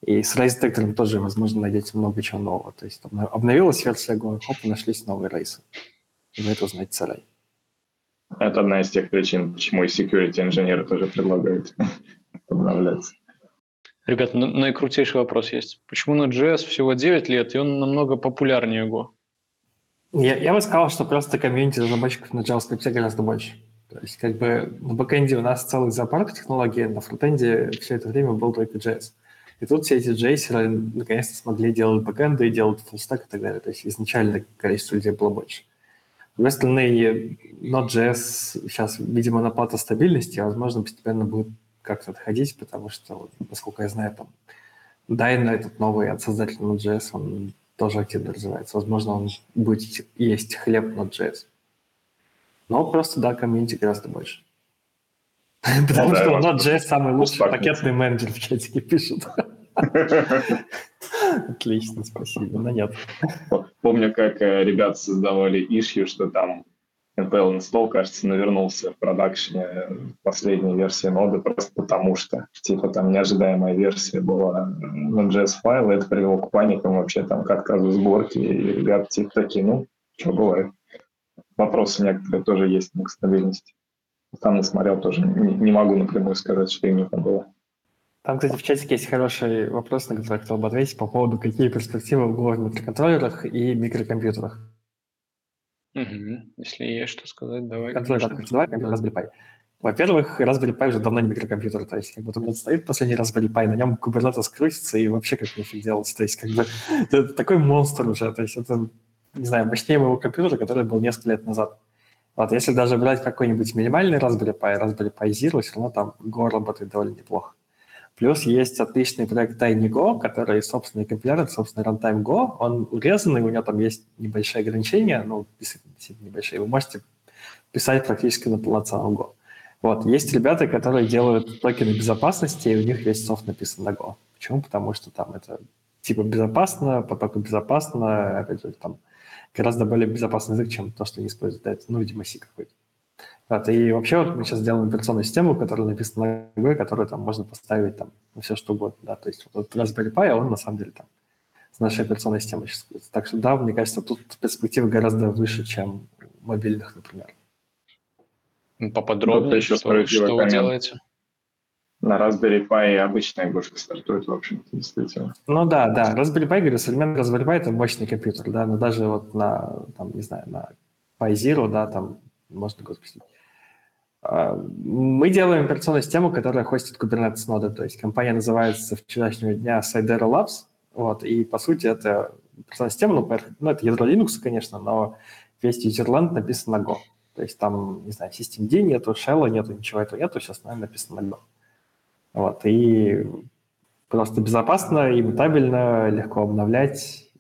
И с Race Detector тоже, возможно, найдете много чего нового. То есть там обновилась версия Go, хоп, и нашлись новые рейсы. И вы это узнаете заранее. Это одна из тех причин, почему и security инженеры тоже предлагают обновляться. Ребят, наикрутейший вопрос есть. Почему на JS всего 9 лет, и он намного популярнее Go? Я, я бы сказал, что просто комьюнити разработчиков на JavaScript гораздо больше. То есть как бы на бэкэнде у нас целый зоопарк технологий, на фронтенде все это время был только JS. И тут все эти джейсеры наконец-то смогли делать бэкэнды делать фуллстек и так далее. То есть изначально количество людей было больше. С остальные Node.js сейчас, видимо, на плата стабильности, а возможно, постепенно будет как-то отходить, потому что, насколько я знаю, там Дайна, этот новый от создателя Node.js, он тоже активно развивается. Возможно, он будет есть хлеб Node.js. Но просто, да, комьюнити гораздо больше. Потому ну что Node.js самый лучший пакетный менеджер в чатике пишет. Отлично, спасибо. Но нет. Помню, как э, ребята создавали ишью, что там NPL install, кажется, навернулся в продакшене последней версии ноды просто потому что, типа, там неожидаемая версия была на JS файла, это привело к паникам вообще там к отказу сборки, и ребята типа такие, ну, что бывает. Вопросы некоторые тоже есть к стабильности. Там не смотрел тоже, не, не могу напрямую сказать, что именно там было. Там, кстати, в чатике есть хороший вопрос, на который хотел бы ответить по поводу, какие перспективы в в микроконтроллерах и микрокомпьютерах. Угу. Если есть что сказать, давай. Контроллер, давай, Raspberry Pi. Во-первых, Raspberry Pi уже давно не микрокомпьютер, то есть как бы тут стоит последний Raspberry Pi, на нем Kubernetes крутится и вообще как нифиг делать, то есть как бы это такой монстр уже, то есть это, не знаю, мощнее моего компьютера, который был несколько лет назад. Вот, если даже брать какой-нибудь минимальный Raspberry Pi, Raspberry Pi Zero, все равно там Go работает довольно неплохо. Плюс есть отличный проект TinyGo, который собственный компилятор, собственный runtime Go. Он урезанный, у него там есть небольшие ограничения, ну, небольшие. Вы можете писать практически на полноценном Go. Вот. Есть ребята, которые делают токены безопасности, и у них весь софт написан на Go. Почему? Потому что там это типа безопасно, потоку безопасно, опять же, там гораздо более безопасный язык, чем то, что они используют. Это, ну, видимо, C какой-то. Вот, и вообще вот мы сейчас делаем операционную систему, которая написана на Go, которую там можно поставить там на все что угодно. Да? То есть вот Raspberry Pi, он на самом деле там с нашей операционной системой сейчас. Так что да, мне кажется, тут перспективы гораздо выше, чем мобильных, например. Поподробнее, вот еще что, что вы делаете? На Raspberry Pi обычная игрушка стартует, в общем-то, действительно. Ну да, да. Raspberry Pi, говорю, современный Raspberry Pi – это мощный компьютер, да, но даже вот на, там, не знаю, на Pi Zero, да, там можно запустить. А, мы делаем операционную систему, которая хостит Kubernetes ноды, то есть компания называется вчерашнего дня Sidera Labs, вот, и по сути это операционная система, ну, ну это ядро Linux, конечно, но весь юзерленд написан на Go. То есть там, не знаю, систем D нету, shell нету, ничего этого нету, сейчас, наверное, написано на Go. Вот, и просто безопасно и мутабельно, легко обновлять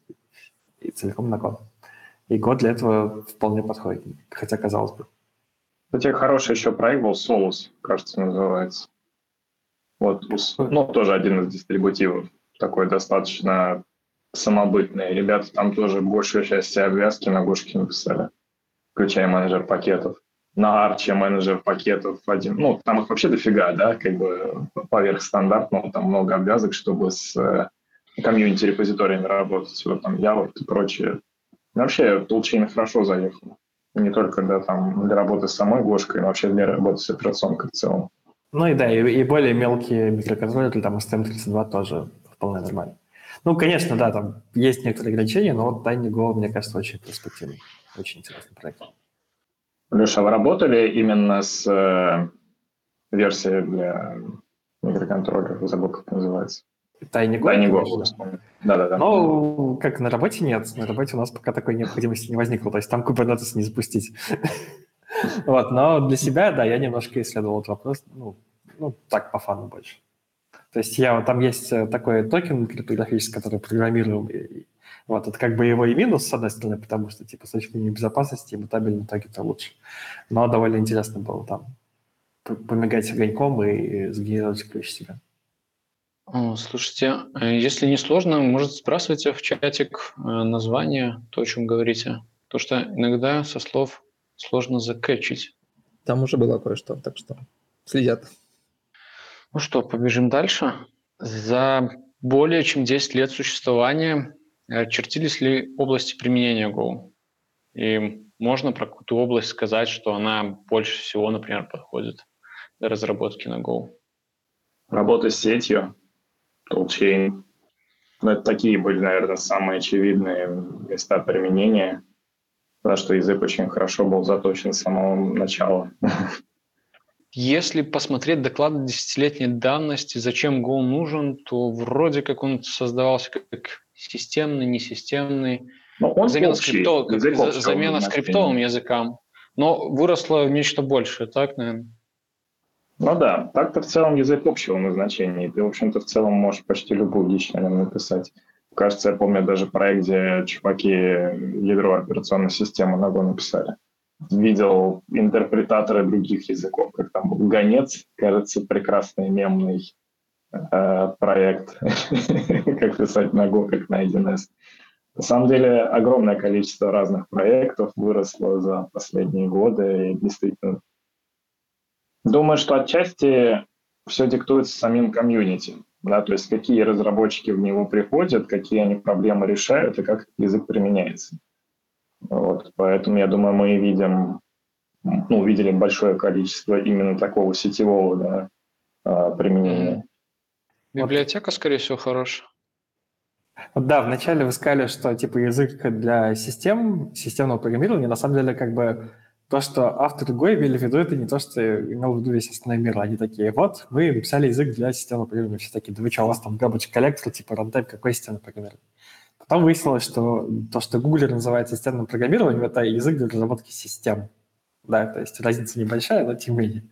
и целиком на Go. И Go для этого вполне подходит, хотя казалось бы. Кстати, хороший еще проект был Solus, кажется, называется. Вот, ну, тоже один из дистрибутивов, такой достаточно самобытный. Ребята там тоже большую часть обвязки на Гошке написали, включая менеджер пакетов. На арче менеджер пакетов один. Ну, там их вообще дофига, да, как бы поверх стандартного, там много обвязок, чтобы с э, комьюнити-репозиториями работать, вот там Java и прочее. Вообще, Toolchain хорошо заехал не только да, там, для работы с самой Гошкой, но вообще для работы с операционкой в целом. Ну и да, и, и более мелкие микроконтроллеры, там STM32 тоже вполне нормально. Ну, конечно, да, там есть некоторые ограничения, но вот Tiny Go, мне кажется, очень перспективный, очень интересный проект. Леша, вы работали именно с э, версией для микроконтроллеров, забыл, как называется? Тайни Го. Тайни Го, да-да-да. Ну, как на работе нет. На работе у нас пока такой необходимости не возникло. То есть там Kubernetes не запустить. Вот, но для себя, да, я немножко исследовал этот вопрос, ну, ну так, по фану больше. То есть я, там есть э, такой токен криптографический, который программируем. Вот, это как бы его и минус, с одной стороны, потому что, типа, с точки зрения безопасности, мутабельный токен-то лучше. Но довольно интересно было там помигать огоньком и сгенерировать ключ себе. Слушайте, э, если не сложно, может, сбрасывайте в чатик э, название, то, о чем говорите. То, что иногда со слов сложно закэчить. Там уже было кое-что, так что следят. Ну что, побежим дальше. За более чем 10 лет существования очертились э, ли области применения Go? И можно про какую-то область сказать, что она больше всего, например, подходит для разработки на Go? Работа с сетью, Toolchain. Ну, это такие были, наверное, самые очевидные места применения, потому что язык очень хорошо был заточен с самого начала. Если посмотреть доклады десятилетней давности, зачем Go нужен, то вроде как он создавался как системный, несистемный. Но он замена, общий, скрипто, замена скриптовым языкам. Но выросло в нечто большее, так, наверное? Ну да, так-то в целом язык общего назначения. Ты, в общем-то, в целом можешь почти любую дичь на нем написать. Кажется, я помню даже проект, где чуваки ядро операционной системы на Go написали. Видел интерпретаторы других языков, как там был Гонец, кажется, прекрасный мемный э, проект, как писать на Go, как на 1С. На самом деле огромное количество разных проектов выросло за последние годы, и действительно Думаю, что отчасти все диктуется самим комьюнити. Да, то есть какие разработчики в него приходят, какие они проблемы решают и как язык применяется. Вот, поэтому, я думаю, мы видим, ну, увидели большое количество именно такого сетевого да, а, применения. Библиотека, скорее всего, хорошая. Да, вначале вы сказали, что типа язык для систем, системного программирования, на самом деле как бы то, что авторы Go имели в виду, это не то, что имел в виду весь остальной мир. Они такие, вот, мы написали язык для системного программирования. Все такие, да вы что, у вас там garbage collector, типа runtime, какой системный программирование? Потом выяснилось, что то, что Google называет системным программированием, это язык для разработки систем. Да, то есть разница небольшая, но тем не менее.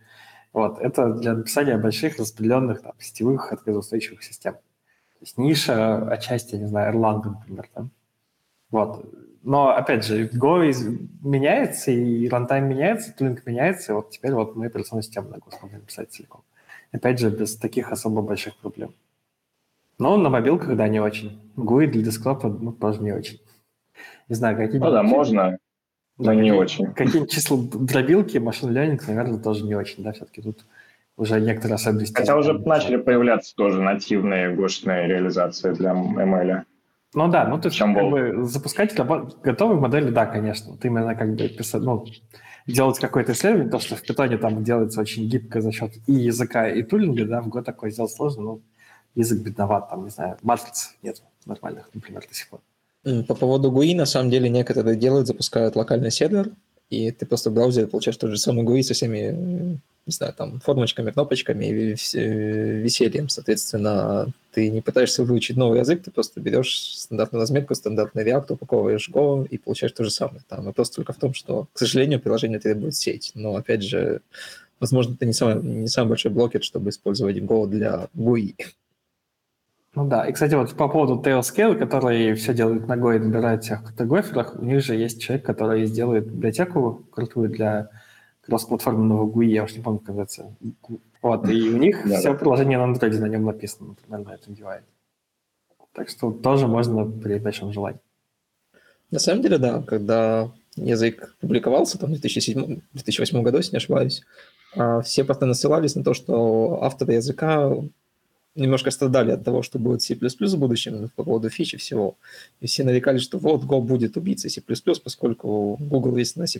Вот, это для написания больших распределенных там, сетевых отказоустойчивых систем. То есть ниша отчасти, не знаю, Erlang, например. Да? Вот. Но, опять же, Go меняется, и рантайм меняется, тулинг меняется, и вот теперь вот мы операционную систему на Go смогли написать целиком. Опять же, без таких особо больших проблем. Но на мобилках, да, не очень. GUI для десктопа, ну, тоже не очень. Не знаю, какие... Ну да, можно, но да, не какие, очень. Какие числа дробилки, машин learning, наверное, тоже не очень, да, все-таки тут уже некоторые особенности. Хотя уже начали появляться тоже нативные гошные реализации для ML. Ну да, ну то есть как бы запускать готовые модели, да, конечно. Ты именно как бы писать, ну, делать какое-то исследование, то, что в питоне там делается очень гибко за счет и языка, и тулинга, да, в Go такое сделать сложно, ну, язык бедноват, там, не знаю, матриц нет нормальных, например, до сих пор. По поводу GUI, на самом деле, некоторые делают, запускают локальный сервер, и ты просто в браузере получаешь тот же самый GUI со всеми не знаю, там, формочками, кнопочками и весельем. Соответственно, ты не пытаешься выучить новый язык, ты просто берешь стандартную разметку, стандартный React, упаковываешь Go и получаешь то же самое. Там вопрос только в том, что, к сожалению, приложение требует сеть. Но, опять же, возможно, это не самый, не самый большой блокер, чтобы использовать Go для GUI. Ну да, и, кстати, вот по поводу Tailscale, который все делает ногой и набирает всех картограферах, у них же есть человек, который сделает библиотеку крутую для кросс-платформенного GUI, я уж не помню, как называется. Вот, и у них да, все да. приложение на Android на нем написано, например, на этом UI. Так что тоже можно при большом желании. На самом деле, да, когда язык публиковался там, в 2007, 2008 году, если не ошибаюсь, а, все постоянно ссылались на то, что авторы языка немножко страдали от того, что будет C++ в будущем по поводу фичи всего. И все нарекали, что вот Go будет убийцей C++, поскольку Google весь на C++,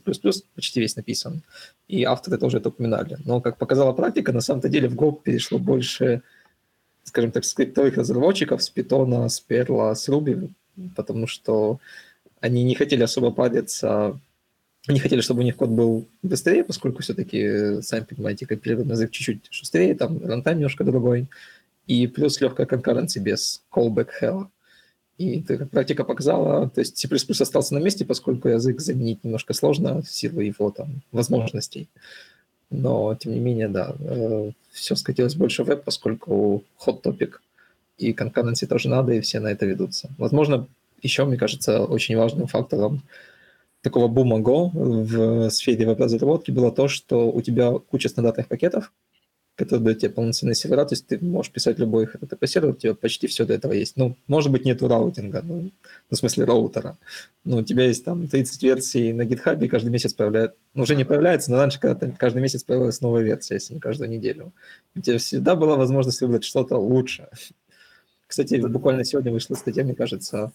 почти весь написан. И авторы тоже это упоминали. Но, как показала практика, на самом-то деле в Go перешло больше, скажем так, скриптовых разработчиков с Python, с Perl, с Ruby, потому что они не хотели особо париться они хотели, чтобы у них код был быстрее, поскольку все-таки, сами понимаете, компилированный язык чуть-чуть шустрее, там рантайм немножко другой и плюс легкая конкуренция без callback hell. И практика показала, то есть C++ остался на месте, поскольку язык заменить немножко сложно в силу его там возможностей. Но, тем не менее, да, э, все скатилось больше в веб, поскольку hot topic и конкуренции тоже надо, и все на это ведутся. Возможно, еще, мне кажется, очень важным фактором такого бума Go в сфере веб-разработки было то, что у тебя куча стандартных пакетов, который дает тебе полноценные сервера, то есть ты можешь писать любой HTTP сервер, у тебя почти все для этого есть. Ну, может быть, нету раутинга, ну, ну, в смысле роутера. Но у тебя есть там 30 версий на GitHub, и каждый месяц появляется, ну, уже не появляется, но раньше когда каждый месяц появилась новая версия, если не каждую неделю. У тебя всегда была возможность выбрать что-то лучше. Кстати, буквально сегодня вышла статья, мне кажется,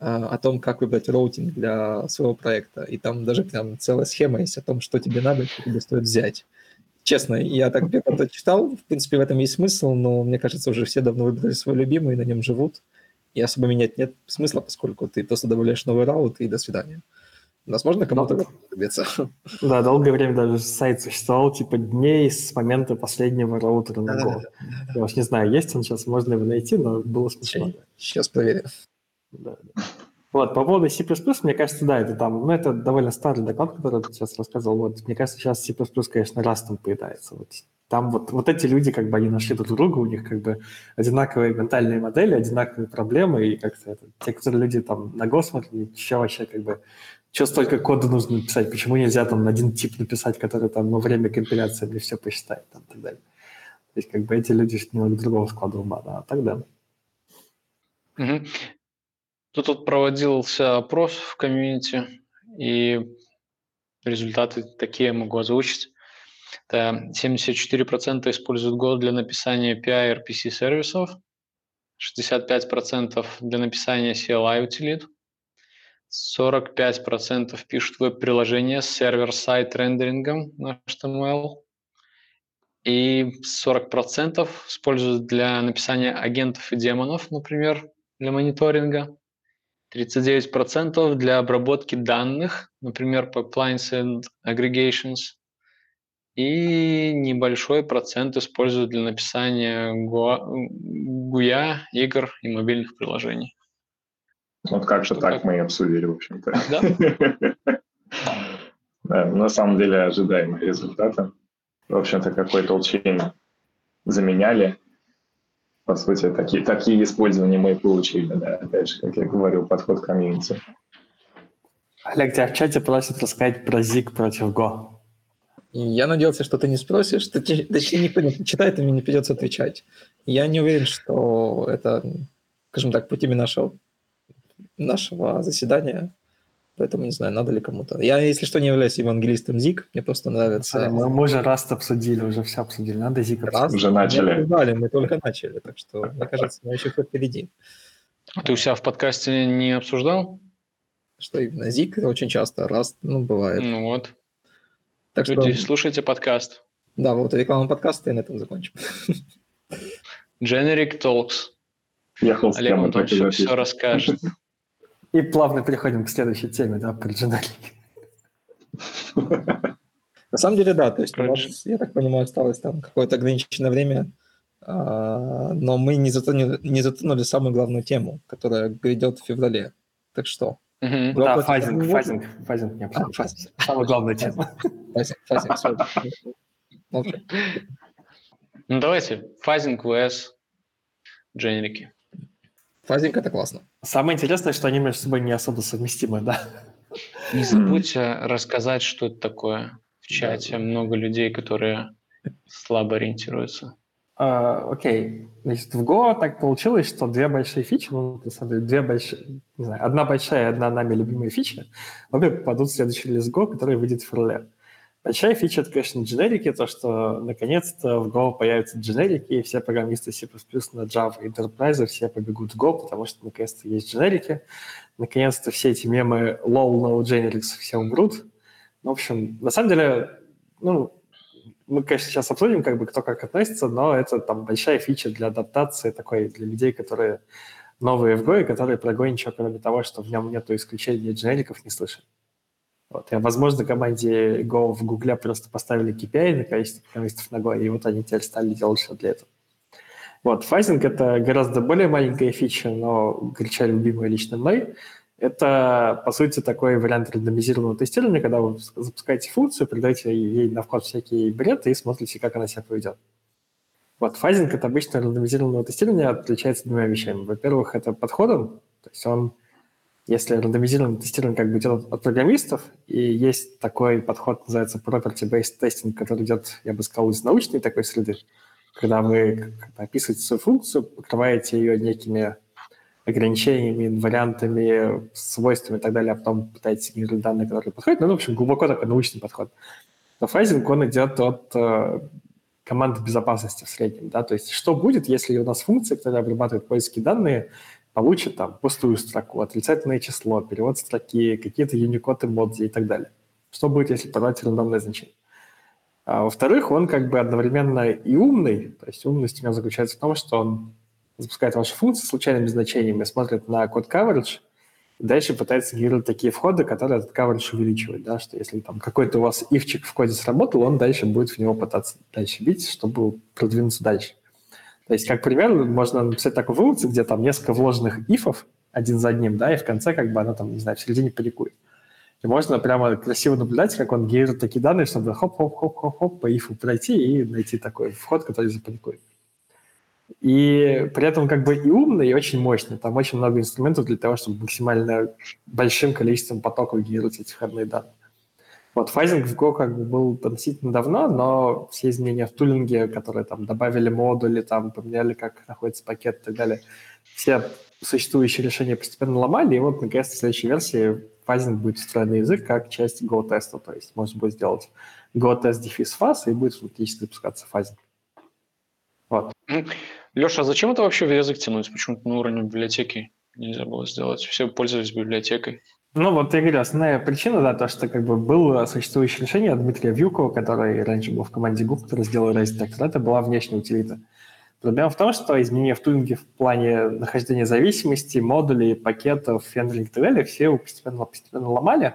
а, о том, как выбрать routing для своего проекта. И там даже прям целая схема есть о том, что тебе надо, что тебе стоит взять Честно, я так первый читал, в принципе, в этом есть смысл, но мне кажется, уже все давно выбрали свой любимый, на нем живут, и особо менять нет смысла, поскольку ты просто добавляешь новый route и до свидания. Возможно, кому-то Ну, понадобится. Да, долгое время даже сайт существовал, типа, дней с момента последнего роутера на Go. Да-да-да. Я уж не знаю, есть он сейчас, можно его найти, но было смешно. Сейчас проверю. Да, да. Вот, по поводу C++, мне кажется, да, это там, ну, это довольно старый доклад, который ты сейчас рассказывал. Вот, мне кажется, сейчас C++, конечно, раз там поедается. Вот, там вот, вот эти люди, как бы, они нашли друг друга, у них, как бы, одинаковые ментальные модели, одинаковые проблемы, и как-то это, те, которые люди там на смотрят, еще вообще, как бы, что столько кода нужно написать, почему нельзя там один тип написать, который там во время компиляции мне все посчитает, там, и так далее. То есть, как бы, эти люди немного другого склада ума, да, а так да. Мгм. Тут вот проводился опрос в комьюнити, и результаты такие могу озвучить. Это 74% используют Go для написания API RPC сервисов, 65% для написания CLI утилит, 45% пишут веб-приложения с сервер-сайт рендерингом на HTML, и 40% используют для написания агентов и демонов, например, для мониторинга. 39% для обработки данных, например, pipelines and aggregations. И небольшой процент используют для написания GUI, игр и мобильных приложений. Вот как-то так как? мы и обсудили, в общем-то. Да? Да, на самом деле ожидаемые результаты. В общем-то, какой толчень заменяли. По сути, такие, такие использования мы и получили, да, опять же, как я говорил, подход к комьюнити. Олег, тебя в чате просят рассказать про ZIG против Go. И я надеялся, что ты не спросишь. Точ- Точнее, никто не читает, и мне не придется отвечать. Я не уверен, что это, скажем так, по теме нашего, нашего заседания. Поэтому не знаю, надо ли кому-то. Я, если что, не являюсь евангелистом ЗИК. Мне просто нравится... Мы, мы уже раз обсудили, уже все обсудили. Надо обсудить. Раз, Уже начали. обсуждали, мы только начали. Так что, мне кажется, мы еще впереди. А ты у себя в подкасте не обсуждал? Что именно? ЗИК очень часто, раз, ну, бывает. Ну вот. Так что, Люди, слушайте подкаст. да, вот реклама подкаста, и на этом закончим. Generic Talks. Ехал Олег и все, расскажет. И плавно переходим к следующей теме, да, про дженерики. На самом деле, да, то есть у нас, я так понимаю, осталось там какое-то ограниченное время, а, но мы не затронули, не затронули самую главную тему, которая грядет в феврале. Так что? Вы Да, фазинг, фазинг, фазинг не А, фазинг. Самая главная тема. Fuzzing, fuzzing. Молчу. Ну давайте. Fuzzing vs дженерики. Fuzzing – это классно. Самое интересное, что они между собой не особо совместимы, да. Не забудьте рассказать, что это такое в чате. Много людей, которые слабо ориентируются. А, Окей, значит, в Go так получилось, что две большие фичи, ну, на самом деле, две большие, не знаю, одна большая и одна нами любимая фича, обе попадут в следующий релиз Go, который выйдет в феврале. Большая фича – это, конечно, дженерики, то, что наконец-то в Go появятся дженерики, и все программисты C++ на Java и Enterprise все побегут в Go, потому что наконец-то есть дженерики. Наконец-то все эти мемы low, no generics все умрут. Ну, в общем, на самом деле, ну, мы, конечно, сейчас обсудим, как бы, кто как относится, но это там большая фича для адаптации такой, для людей, которые новые в Go, и которые про Go ничего, кроме того, что в нем нету исключения дженериков, не слышали. Вот. И, возможно, команде Go в Гугле просто поставили KPI на количество программистов на Go, и вот они теперь стали делать все для этого. Вот, фазинг — это гораздо более маленькая фича, но горячо любимая лично мной. Это, по сути, такой вариант рандомизированного тестирования, когда вы запускаете функцию, придаете ей на вход всякий бред и смотрите, как она себя поведет. Вот фазинг от обычного рандомизированного тестирования отличается двумя вещами. Во-первых, это подходом, то есть он, если рандомизированное тестирование как бы идет от программистов, и есть такой подход, называется property-based testing, который идет, я бы сказал, из научной такой среды, когда вы описываете свою функцию, покрываете ее некими ограничениями, вариантами, свойствами и так далее, а потом пытаетесь генерировать данные, которые подходят. Ну, в общем, глубоко такой научный подход. Но фрейзинг, он идет от э, команды безопасности в среднем. Да? То есть что будет, если у нас функция, которая обрабатывает поиски данные, получит там пустую строку, отрицательное число, перевод строки, какие-то Unicode эмодзи и так далее. Что будет, если подать рандомное значение? А во-вторых, он как бы одновременно и умный, то есть умность у него заключается в том, что он запускает ваши функции случайными значениями, смотрит на код coverage, и дальше пытается генерировать такие входы, которые этот coverage увеличивают, да, что если там какой-то у вас ивчик в коде сработал, он дальше будет в него пытаться дальше бить, чтобы продвинуться дальше. То есть, как пример, можно написать такую функцию, где там несколько вложенных ифов один за одним, да, и в конце как бы она там, не знаю, в середине паникует. И можно прямо красиво наблюдать, как он генерирует такие данные, чтобы хоп-хоп-хоп-хоп-хоп по ифу пройти и найти такой вход, который запаникует. И при этом как бы и умный, и очень мощный. Там очень много инструментов для того, чтобы максимально большим количеством потоков генерировать эти входные данные. Вот фазинг в Go как бы был относительно давно, но все изменения в тулинге, которые там добавили модули, там поменяли, как находится пакет и так далее, все существующие решения постепенно ломали, и вот наконец в следующей версии фазинг будет встроенный язык как часть Go-теста, то есть можно будет сделать Go-тест дефис фаз, и будет автоматически запускаться фазинг. Вот. Леша, а зачем это вообще в язык тянуть? Почему-то на уровне библиотеки нельзя было сделать. Все пользовались библиотекой. Ну, вот я говорю, основная причина, да, то, что как бы было существующее решение Дмитрия Вьюкова, который раньше был в команде Google, который сделал Race Detector, это была внешняя утилита. Проблема в том, что изменения в tooling е в плане нахождения зависимости, модулей, пакетов, vendoring и так далее все постепенно, постепенно ломали.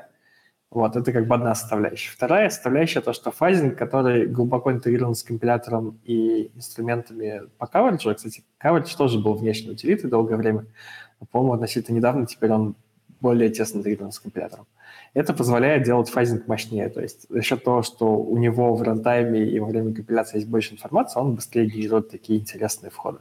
Вот, это как бы одна составляющая. Вторая составляющая то, что fuzzing, который глубоко интегрирован с компилятором и инструментами по coverage у, кстати, coverage тоже был внешней утилитой долгое время, по-моему, относительно недавно теперь он более тесно интегрирован с компилятором. Это позволяет делать fuzzing мощнее. То есть за счет того, что у него в рантайме и во время компиляции есть больше информации, он быстрее генерирует такие интересные входы.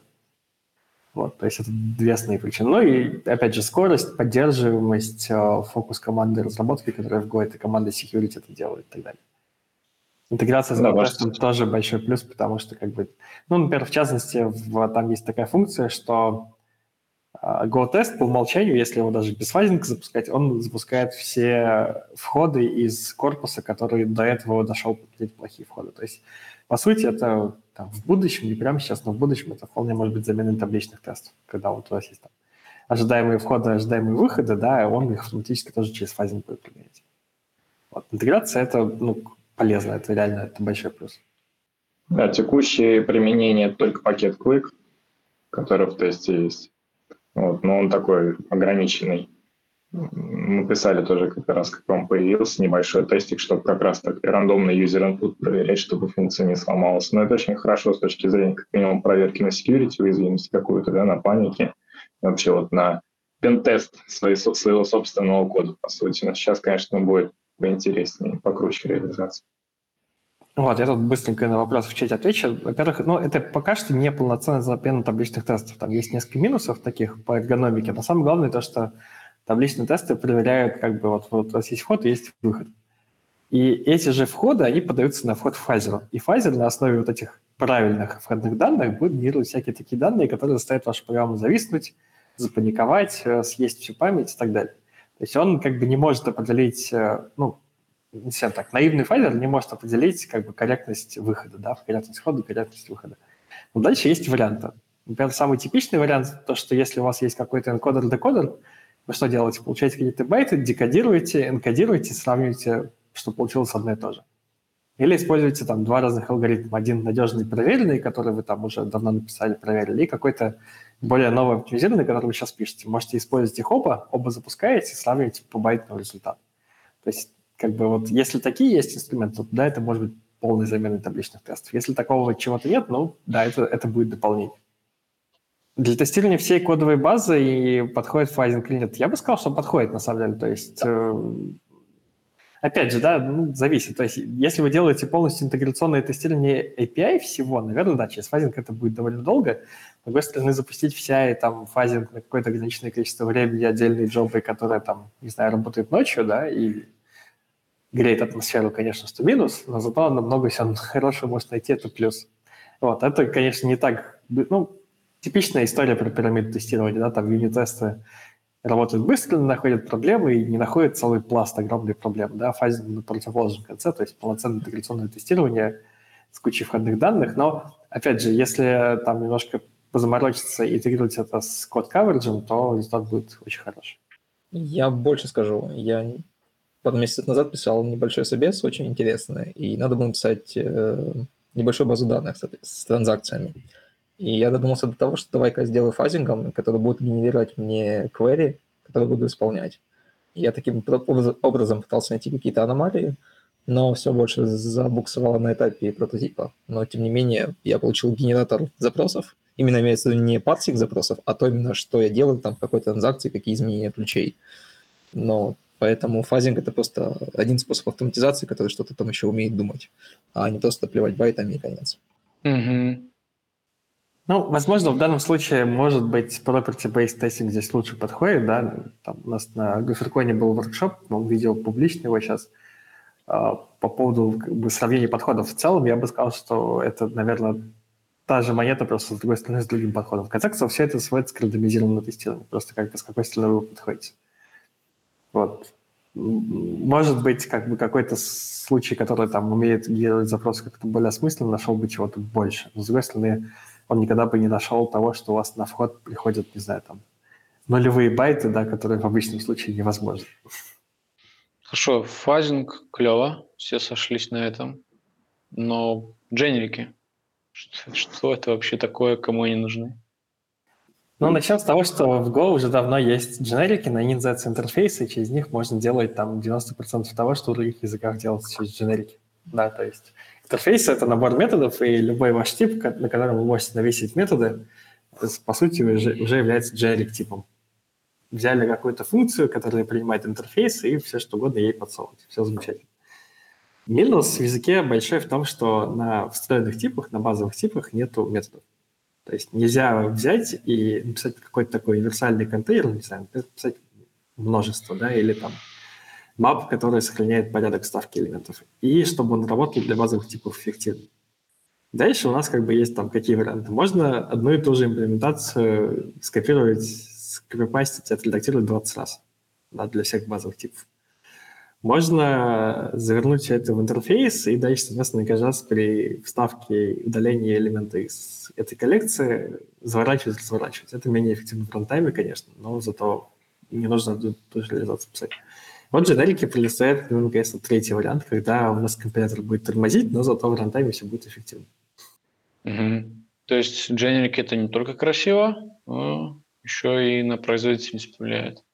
Вот, то есть это две основные причины. Ну и, опять же, скорость, поддерживаемость, э, фокус команды разработки, которая в Go, это команда security это делает и так далее. Интеграция с да, GoTest тоже большой плюс, потому что, как бы, ну, например, в частности, в, там есть такая функция, что Go-тест по умолчанию, если его даже без фазинга запускать, он запускает все входы из корпуса, который до этого дошел подтвердить плохие входы. То есть, по сути, это там, в будущем, не прямо сейчас, но в будущем это вполне может быть заменой табличных тестов, когда вот у вас есть там ожидаемые входы, ожидаемые выходы, да, он их автоматически тоже через фазинг будет применять. Вот. Интеграция – это ну, полезно, это реально это большой плюс. Да, текущее применение только пакет Quick, который в тесте есть. Вот, но он такой ограниченный. Мы писали тоже как раз, как он появился, небольшой тестик, чтобы как раз так рандомный юзер input проверять, чтобы функция не сломалась. Но это очень хорошо с точки зрения, как минимум, проверки на security, уязвимости какую-то, да, на панике, вообще вот на пентест своего собственного кода, по сути. Но сейчас, конечно, будет поинтереснее, покруче реализация. Вот, я тут быстренько на вопрос в чате отвечу. Во-первых, ну, это пока что не полноценная замена табличных тестов. Там есть несколько минусов таких по эргономике. Но самое главное то, что табличные тесты проверяют, как бы вот, вот у вас есть вход, есть выход. И эти же входы, они подаются на вход в фазеру. И фазер на основе вот этих правильных входных данных будет генерировать всякие такие данные, которые заставят вашу программу зависнуть, запаниковать, э, съесть всю память и так далее. То есть он как бы не может определить, э, ну, совсем так, наивный файлер не может определить как бы корректность выхода, да, корректность входа, корректность выхода. Но дальше есть варианты. Например, самый типичный вариант, то, что если у вас есть какой-то энкодер-декодер, вы что делаете? Получаете какие-то байты, декодируете, энкодируете, сравниваете, что получилось одно и то же. Или используете там два разных алгоритма. Один надежный, проверенный, который вы там уже давно написали, проверили, и какой-то более новый оптимизированный, который вы сейчас пишете. Можете использовать их оба, оба запускаете, сравниваете по байтному результату. То есть как бы вот если такие есть инструменты, то да, это может быть полной заменой табличных тестов. Если такого чего-то нет, ну да, это, это будет дополнение. Для тестирования всей кодовой базы и подходит фазинг или нет? Я бы сказал, что подходит на самом деле. То есть, да. э, опять же, да, ну, зависит. То есть, если вы делаете полностью интеграционное тестирование API всего, наверное, да, через фазинг это будет довольно долго. С другой стороны, запустить вся и там фазинг на какое-то ограниченное количество времени, отдельные джобы, которые там, не знаю, работают ночью, да, и греет атмосферу, конечно, что минус, но зато намного все хорошего может найти, это плюс. Вот, это, конечно, не так, ну, типичная история про пирамиду тестирования, да, там юнит-тесты работают быстро, находят проблемы и не находят целый пласт огромных проблем, да, фазе на противоположном конце, то есть полноценное интеграционное тестирование с кучей входных данных, но, опять же, если там немножко позаморочиться и интегрировать это с код-каверджем, то результат будет очень хороший. Я больше скажу, я пару месяцев назад писал небольшой собес, очень интересный, и надо было написать э, небольшую базу данных с, транзакциями. И я додумался до того, что давай-ка сделаю фазингом, который будет генерировать мне query, которые буду исполнять. Я таким образом пытался найти какие-то аномалии, но все больше забуксовало на этапе прототипа. Но, тем не менее, я получил генератор запросов. Именно имеется в виду не парсик запросов, а то именно, что я делаю там в какой-то транзакции, какие изменения ключей. Но поэтому фазинг — это просто один способ автоматизации, который что-то там еще умеет думать, а не просто плевать байтами и конец. Угу. Ну, возможно, в данном случае, может быть, property-based testing здесь лучше подходит, да. Там у нас на Гоферконе был воркшоп, он видел публично его сейчас, а, по поводу как бы, сравнения подходов. В целом, я бы сказал, что это, наверное, та же монета, просто с другой стороны, с другим подходом. В конце концов, все это сводится к рандомизированному тестированию, просто как бы с какой стороны вы подходите. Вот. Может быть, как бы какой-то случай, который там умеет генерировать запросы как-то более осмысленно, нашел бы чего-то больше. Но, с другой стороны, он никогда бы не нашел того, что у вас на вход приходят, не знаю, там, нулевые байты, да, которые в обычном случае невозможны. Хорошо, фазинг клево, все сошлись на этом, но дженерики, что, что это вообще такое, кому они нужны? Ну, начнем с того, что в Go уже давно есть дженерики, на них называются интерфейсы, и через них можно делать там 90% того, что в других языках делается через дженерики. Да, то есть Интерфейс — это набор методов, и любой ваш тип, на котором вы можете навесить методы, по сути, уже, уже является generic типом. Взяли какую-то функцию, которая принимает интерфейс, и все что угодно ей подсовывать. Все замечательно. Минус в языке большой в том, что на встроенных типах, на базовых типах нету методов. То есть нельзя взять и написать какой-то такой универсальный контейнер, не знаю, написать множество, да, или там map, который сохраняет порядок ставки элементов, и чтобы он работал для базовых типов эффективно. Дальше у нас как бы есть там какие варианты. Можно одну и ту же имплементацию скопировать, скопипастить, отредактировать 20 раз да, для всех базовых типов. Можно завернуть это в интерфейс и дальше, соответственно, каждый раз при вставке и удалении элемента из этой коллекции заворачивать, разворачивать. Это менее эффективно в рантайме, конечно, но зато не нужно ту же реализацию писать. Вот дженерики предоставляют, ну, конечно, третий вариант, когда у нас компилятор будет тормозить, но зато в рантайме все будет эффективно. Угу. То есть дженерики это не только красиво, но еще и на производительность влияет.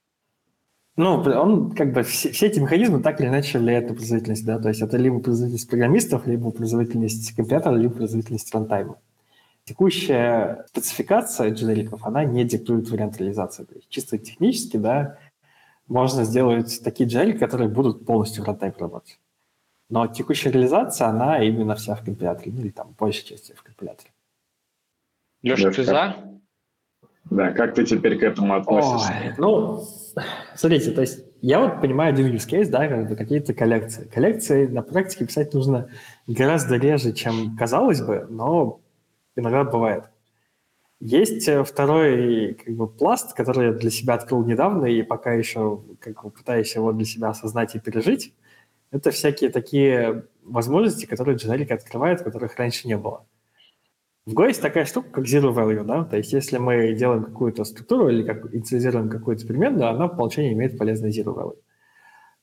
Ну, он как бы все, все эти механизмы так или иначе влияют на производительность, да, то есть это либо производительность программистов, либо производительность компилятора, либо производительность рантайма. Текущая спецификация дженериков, она не диктует вариант реализации. То есть чисто технически, да, можно сделать такие джелли, которые будут полностью в рантайм работать. Но текущая реализация, она именно вся в компиляторе, ну или там большей части в компиляторе. Леша, ты за? Да, как ты теперь к этому относишься? Ой, ну, смотрите, то есть я вот понимаю один use case, да, как бы какие-то коллекции. Коллекции на практике писать нужно гораздо реже, чем казалось бы, но иногда бывает. Есть э, второй как бы, пласт, который я для себя открыл недавно, и пока еще как бы, пытаюсь его для себя осознать и пережить. Это всякие такие возможности, которые дженерика открывает, которых раньше не было. В Go есть такая штука, как zero value, да, то есть если мы делаем какую-то структуру или как инициализируем какую-то переменную, она по умолчанию имеет полезный zero value.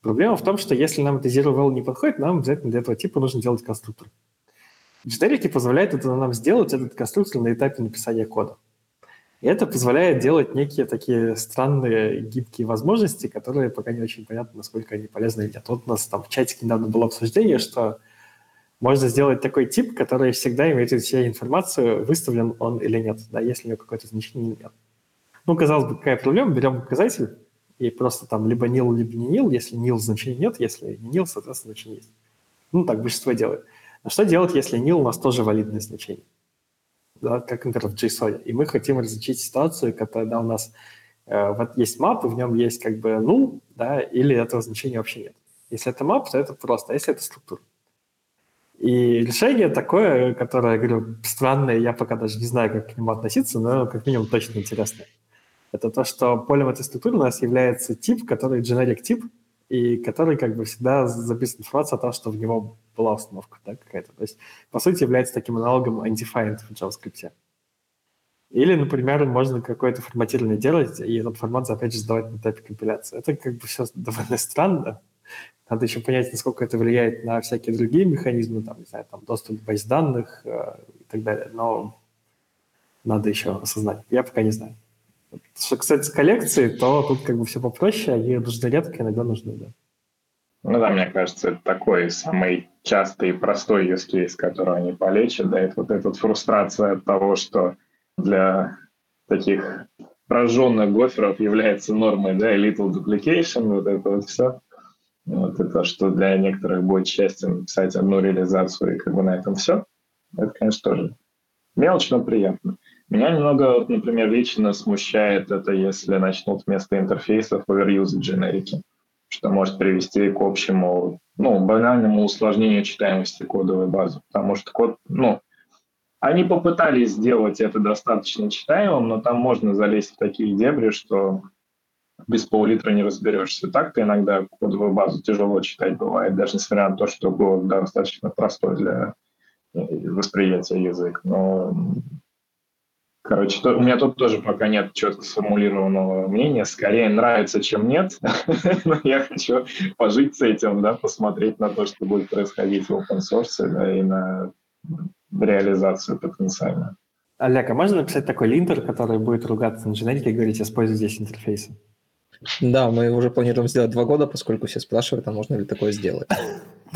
Проблема в том, что если нам это zero value не подходит, нам обязательно для этого типа нужно делать конструктор. Дженерики позволяют это нам сделать, этот конструктор на этапе написания кода. И это позволяет делать некие такие странные гибкие возможности, которые пока не очень понятно, насколько они полезны или нет. Вот у нас там в чатике недавно было обсуждение, что можно сделать такой тип, который всегда имеет всю информацию, выставлен он или нет, да, если у него какое-то значение нет. Ну, казалось бы, какая проблема? Берем показатель и просто там либо nil, либо не nil. Если nil, значения нет, если не nil, соответственно, значение есть. Ну, так большинство делает. А что делать, если nil у нас тоже валидное значение? Да, как, например, в JSON. И мы хотим различить ситуацию, когда у нас э, вот есть map, и в нем есть как бы null, да, или этого значения вообще нет. Если это map, то это просто, а если это структура. И решение такое, которое, я говорю, странное, я пока даже не знаю, как к нему относиться, но как минимум точно интересное. Это то, что полем этой структуры у нас является тип, который generic тип, и который как бы всегда записывает информацию о том, что в него была установка да, какая-то. То есть, по сути, является таким аналогом undefined в JavaScript. Или, например, можно какое-то форматирование делать, и этот формат, опять же, сдавать на этапе компиляции. Это как бы все довольно странно. Надо еще понять, насколько это влияет на всякие другие механизмы, там, не знаю, там, доступ к баз данных э, и так далее. Но надо еще осознать. Я пока не знаю. Что, кстати, с коллекцией, то тут как бы все попроще, они нужны редко, иногда нужны, да. Ну да, мне кажется, это такой самый частый и простой use case, который они полечат, да, это вот эта фрустрация от того, что для таких прожженных гоферов является нормой, да, little duplication, вот это вот все. Вот это, что для некоторых будет счастьем написать одну реализацию, и как бы на этом все. Это, конечно, тоже мелочь, но приятно. Меня немного, например, лично смущает это, если начнут вместо интерфейсов overuse дженерики, что может привести к общему, ну, банальному усложнению читаемости кодовой базы, потому что код, ну, они попытались сделать это достаточно читаемым, но там можно залезть в такие дебри, что без пол-литра не разберешься. Так-то иногда кодовую базу тяжело читать бывает, даже несмотря на то, что был достаточно простой для э, восприятия язык. Но Короче, то, у меня тут тоже пока нет четко сформулированного мнения. Скорее нравится, чем нет. Но я хочу пожить с этим, да, посмотреть на то, что будет происходить в open source, да, и на реализацию потенциально. Олег, а можно написать такой линтер, который будет ругаться на дженерике и говорить, используй здесь интерфейсы? Да, мы уже планируем сделать два года, поскольку все спрашивают, а можно ли такое сделать.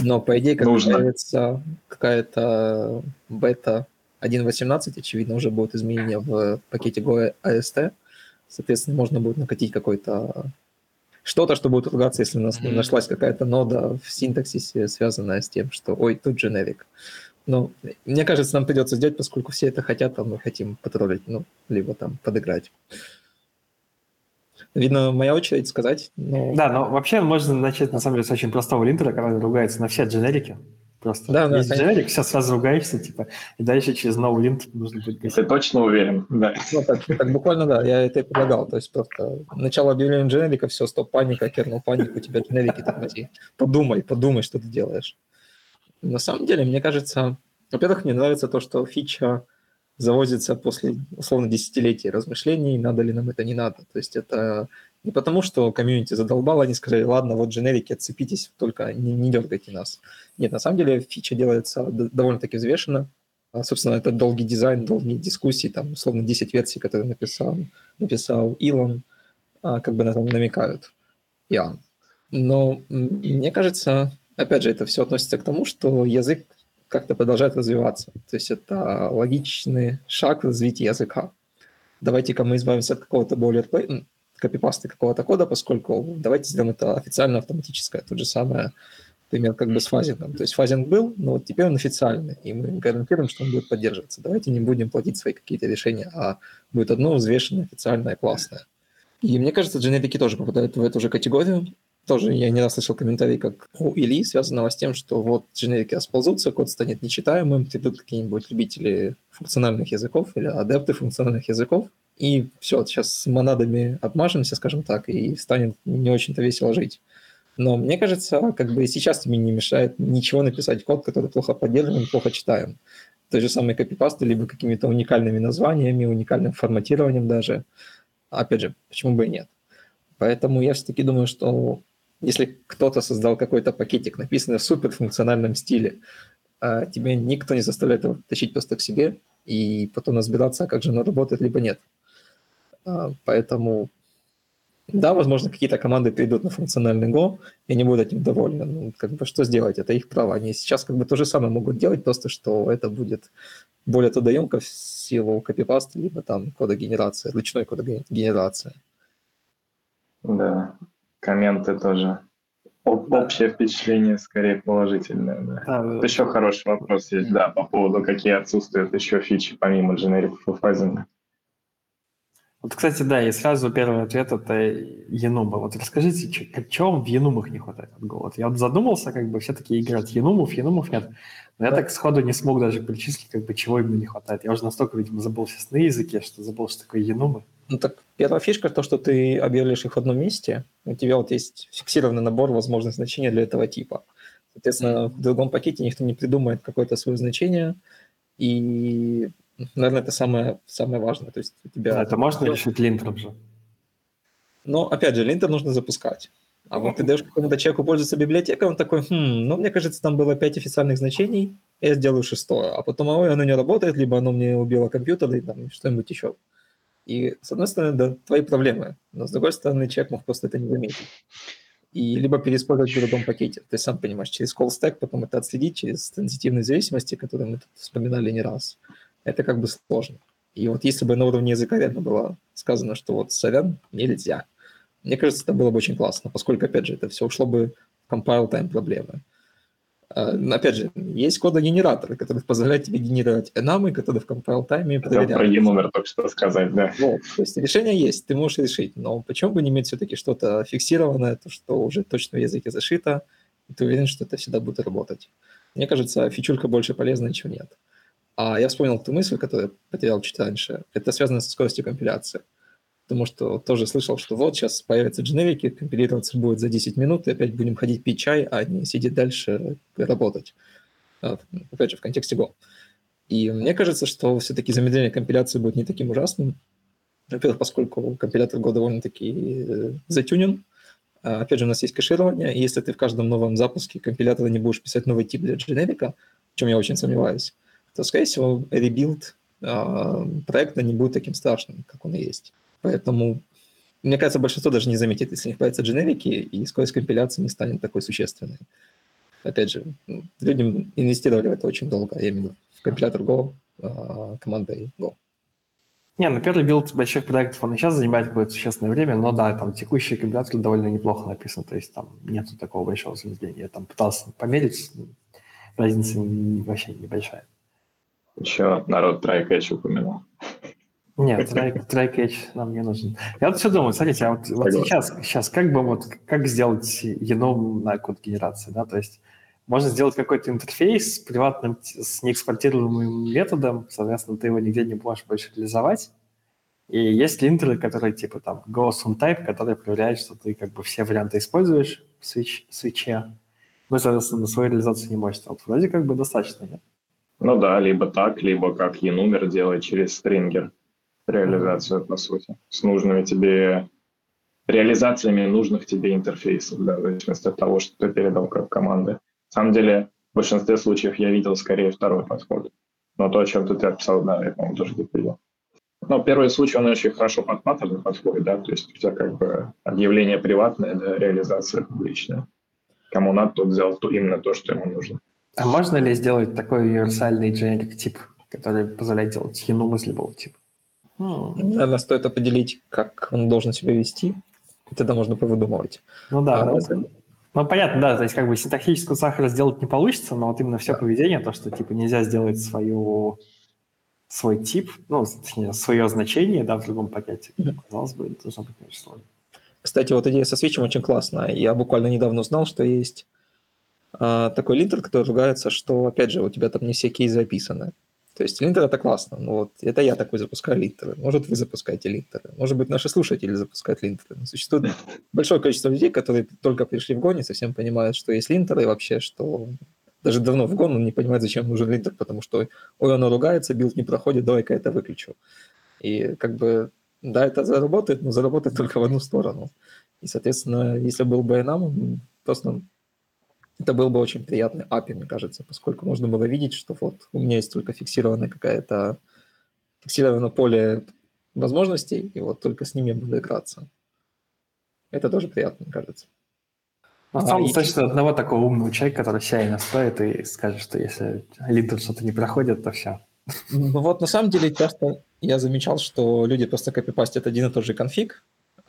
Но, по идее, как появится какая-то бета 1.18, очевидно, уже будут изменения в пакете Go AST. Соответственно, можно будет накатить какой-то что-то, что будет ругаться, если у нас mm-hmm. нашлась какая-то нода в синтаксисе, связанная с тем, что ой, тут generic. Ну, мне кажется, нам придется сделать, поскольку все это хотят, а мы хотим потроллить, ну, либо там подыграть. Видно, моя очередь сказать. Но... Да, но вообще можно начать, на самом деле, с очень простого линтера, который ругается на все дженерики. Просто да, есть да, дженерик, сейчас сразу ругаешься, типа, и дальше через новый линт нужно будет гасить. Ты точно уверен? Да. Ну, так, так буквально, да, я это и предлагал. То есть просто начало объявления дженерика, все, стоп, паника, кернул панику, у тебя дженерики тормози. Подумай, подумай, что ты делаешь. На самом деле, мне кажется, во-первых, мне нравится то, что фича завозится после, условно, десятилетий размышлений, надо ли нам это, не надо. То есть это не потому, что комьюнити задолбало, они сказали, ладно, вот дженерики, отцепитесь, только не, не дергайте нас. Нет, на самом деле фича делается довольно-таки взвешенно. А, собственно, это долгий дизайн, долгие дискуссии, там, условно, 10 версий, которые написал, написал Илон, а, как бы на этом намекают. Иоанн. Но мне кажется, опять же, это все относится к тому, что язык как-то продолжает развиваться. То есть это логичный шаг в развитии языка. Давайте-ка мы избавимся от какого-то более копипасты какого-то кода, поскольку давайте сделаем это официально автоматическое. Тот же самое пример как бы с фазингом. То есть фазинг был, но вот теперь он официальный, и мы гарантируем, что он будет поддерживаться. Давайте не будем платить свои какие-то решения, а будет одно взвешенное, официальное, классное. И мне кажется, дженерики тоже попадают в эту же категорию. Тоже я не раз слышал комментарий, как у Ильи, связанного с тем, что вот дженерики расползутся, код станет нечитаемым, придут какие-нибудь любители функциональных языков или адепты функциональных языков, и все, сейчас с монадами обмажемся, скажем так, и станет не очень-то весело жить. Но мне кажется, как бы сейчас тебе не мешает ничего написать код, который плохо поддерживаем, плохо читаем. Той же самой копипасты, либо какими-то уникальными названиями, уникальным форматированием даже. Опять же, почему бы и нет? Поэтому я все-таки думаю, что если кто-то создал какой-то пакетик, написанный в суперфункциональном стиле, а тебе никто не заставляет его тащить просто к себе и потом разбираться, как же оно работает, либо нет. А, поэтому, да, возможно, какие-то команды придут на функциональный Go и не будут этим довольны. Ну, как бы что сделать? Это их право. Они сейчас как бы то же самое могут делать, просто что это будет более трудоемко в силу копипаста, либо там кодогенерации, ручной кодогенерации. Да, комменты тоже. Общее впечатление скорее положительное. Да. А, еще хороший вопрос есть, да, по поводу, какие отсутствуют еще фичи помимо generic фазинга. Вот, кстати, да, и сразу первый ответ – это Енума. Вот расскажите, чего вам в Енумах не хватает от Go? Вот я вот задумался, как бы все таки играть Енумов, Енумов нет. Но я так сходу не смог даже перечислить, как бы чего им не хватает. Я уже настолько, видимо, забыл сейчас на языке, что забыл, что такое Енумы. Ну так первая фишка – то, что ты объявляешь их в одном месте. У тебя вот есть фиксированный набор возможных значений для этого типа. Соответственно, в другом пакете никто не придумает какое-то свое значение, и Наверное, это самое, самое важное. То есть у тебя... это можно решить линтером же? Но, опять же, линтер нужно запускать. А вот ты даешь какому-то человеку пользоваться библиотекой, он такой, хм, ну, мне кажется, там было пять официальных значений, я сделаю шестое. А потом, ой, оно не работает, либо оно мне убило компьютер, или там что-нибудь еще. И, с одной стороны, да, твои проблемы, но с другой стороны, человек мог просто это не заметить. И либо переиспользовать в другом пакете. Ты сам понимаешь, через call stack потом это отследить, через сенситивные зависимости, которые мы тут вспоминали не раз. Это как бы сложно. И вот если бы на уровне языка реально было сказано, что вот сорян, нельзя, мне кажется, это было бы очень классно, поскольку, опять же, это все ушло бы в compile time проблемы. А, опять же, есть кодогенераторы, которые позволяют тебе генерировать энамы, которые в compile time проверяют. Про e-номер только что сказать, да. Вот, то есть решение есть, ты можешь решить, но почему бы не иметь все-таки что-то фиксированное, то, что уже точно в языке зашито, и ты уверен, что это всегда будет работать. Мне кажется, фичулька больше полезна, чем нет. А я вспомнил ту мысль, которую я потерял чуть раньше. Это связано со скоростью компиляции потому что тоже слышал, что вот сейчас появятся дженерики, компилироваться будет за 10 минут, и опять будем ходить пить чай, а не сидеть дальше работать. А, опять же, в контексте Go. И мне кажется, что все-таки замедление компиляции будет не таким ужасным. Во-первых, поскольку компилятор Go довольно-таки э, затюнен. А, опять же, у нас есть кэширование, и если ты в каждом новом запуске компилятора не будешь писать новый тип для дженерика, в чем я очень сомневаюсь, то, скорее всего, rebuild а, проекта не будет таким страшным, как он и есть. Поэтому, мне кажется, большинство даже не заметит, если не появятся дженерики, и скорость компиляции не станет такой существенной. Опять же, ну, люди инвестировали в это очень долго, я имею в виду в компилятор Go а, командой Go. Не, ну первый build больших проектов, он и сейчас занимает какое-то существенное время, но да, там текущий компилятор довольно неплохо написан, то есть там нету такого большого замедления. Я там пытался померить, разница вообще небольшая. Еще народ try-catch упомянул. Нет, try-catch нам не нужен. Я вот все думаю, смотрите, а вот, вот сейчас, сейчас как бы вот, как сделать еном на код генерации, да, то есть можно сделать какой-то интерфейс с приватным, с неэкспортируемым методом, соответственно, ты его нигде не можешь больше реализовать, и есть линтеры, которые типа там on type, которые проверяют, что ты как бы все варианты используешь в switch, свече, ну, соответственно, на свою реализацию не можешь. Вот вроде как бы достаточно, нет? Ну да, либо так, либо как enumер делать через стрингер реализацию, по сути, с нужными тебе реализациями нужных тебе интерфейсов, да, в зависимости от того, что ты передал как команды. На самом деле, в большинстве случаев я видел скорее второй подход. Но то, о чем ты описал, да, я, по-моему, тоже не видел. Но первый случай, он очень хорошо под паттерн подходит, да, то есть у тебя как бы объявление приватное, да, реализация публичная. Кому надо, тот взял то, именно то, что ему нужно. А можно ли сделать такой универсальный generic тип, который позволяет делать enum из типа? Наверное, стоит определить, как он должен себя вести, и тогда можно повыдумывать. Ну да, а, ну, ну понятно, да, то есть как бы синтаксическую сахара сделать не получится, но вот именно все да. поведение, то, что типа нельзя сделать свою свой тип, ну, точнее, свое значение, да, в другом пакете, mm-hmm. казалось бы, должно быть очень сложно. Кстати, вот идея со switch ем очень классная. Я буквально недавно узнал, что есть а, такой линтер, который ругается, что, опять же, у тебя там не все кейсы описаны. То есть линтер это классно. Ну, вот, это я такой запускаю линтеры. Может, вы запускаете линтеры. Может быть, наши слушатели запускают линтеры. Но существует большое количество людей, которые только пришли в не совсем понимают, что есть линтеры и вообще, что даже давно в Go он не понимает, зачем нужен линтер, потому что ой, оно ругается, build не проходит, давай-ка это выключу. И как бы, да, это заработает, но заработает только в одну сторону. И, соответственно, если был бы нам, просто это был бы очень приятный API, мне кажется, поскольку можно было видеть, что вот у меня есть только фиксированная какая-то фиксированное поле возможностей, и вот только с ними я буду играться. Это тоже приятно, мне кажется. Целом, а, достаточно и... одного такого умного человека, который CI настроит и скажет, что если лидер что-то не проходит, то все. Ну вот на самом деле часто я замечал, что люди просто копипастят один и тот же конфиг,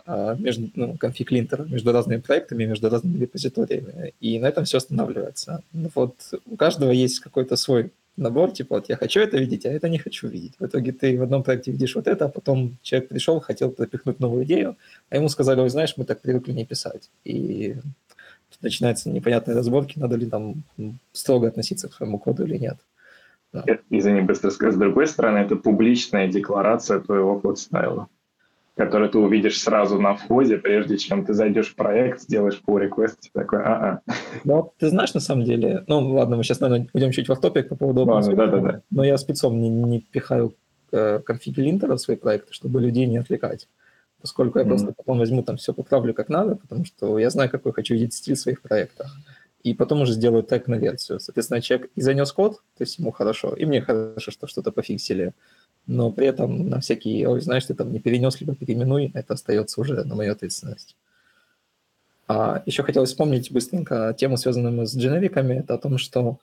между, ну, конфиг линтера между разными проектами, между разными репозиториями, и на этом все останавливается. Ну, вот у каждого есть какой-то свой набор, типа вот я хочу это видеть, а это не хочу видеть. В итоге ты в одном проекте видишь вот это, а потом человек пришел, хотел пропихнуть новую идею, а ему сказали, ой, знаешь, мы так привыкли не писать. И начинаются непонятные разборки, надо ли там строго относиться к своему коду или нет. Да. Извини, быстро скажу. С другой стороны, это публичная декларация твоего код-стайла который ты увидишь сразу на входе, прежде чем ты зайдешь в проект, сделаешь pull request, такой, а-а. Ну, ты знаешь, на самом деле, ну, ладно, мы сейчас, наверное, уйдем чуть в топик по поводу open да, да, да. но я спецом не, не пихаю э, конфиги линтера в свои проекты, чтобы людей не отвлекать. поскольку я mm-hmm. просто потом возьму там все поправлю как надо, потому что я знаю, какой хочу видеть стиль в своих проектах. И потом уже сделаю тег на версию. Соответственно, человек и занес код, то есть ему хорошо, и мне хорошо, что что-то пофиксили. Но при этом на всякий, ой, знаешь, ты там не перенес, либо переименуй, это остается уже на мою ответственность. А еще хотелось вспомнить быстренько тему, связанную с дженериками, это о том, что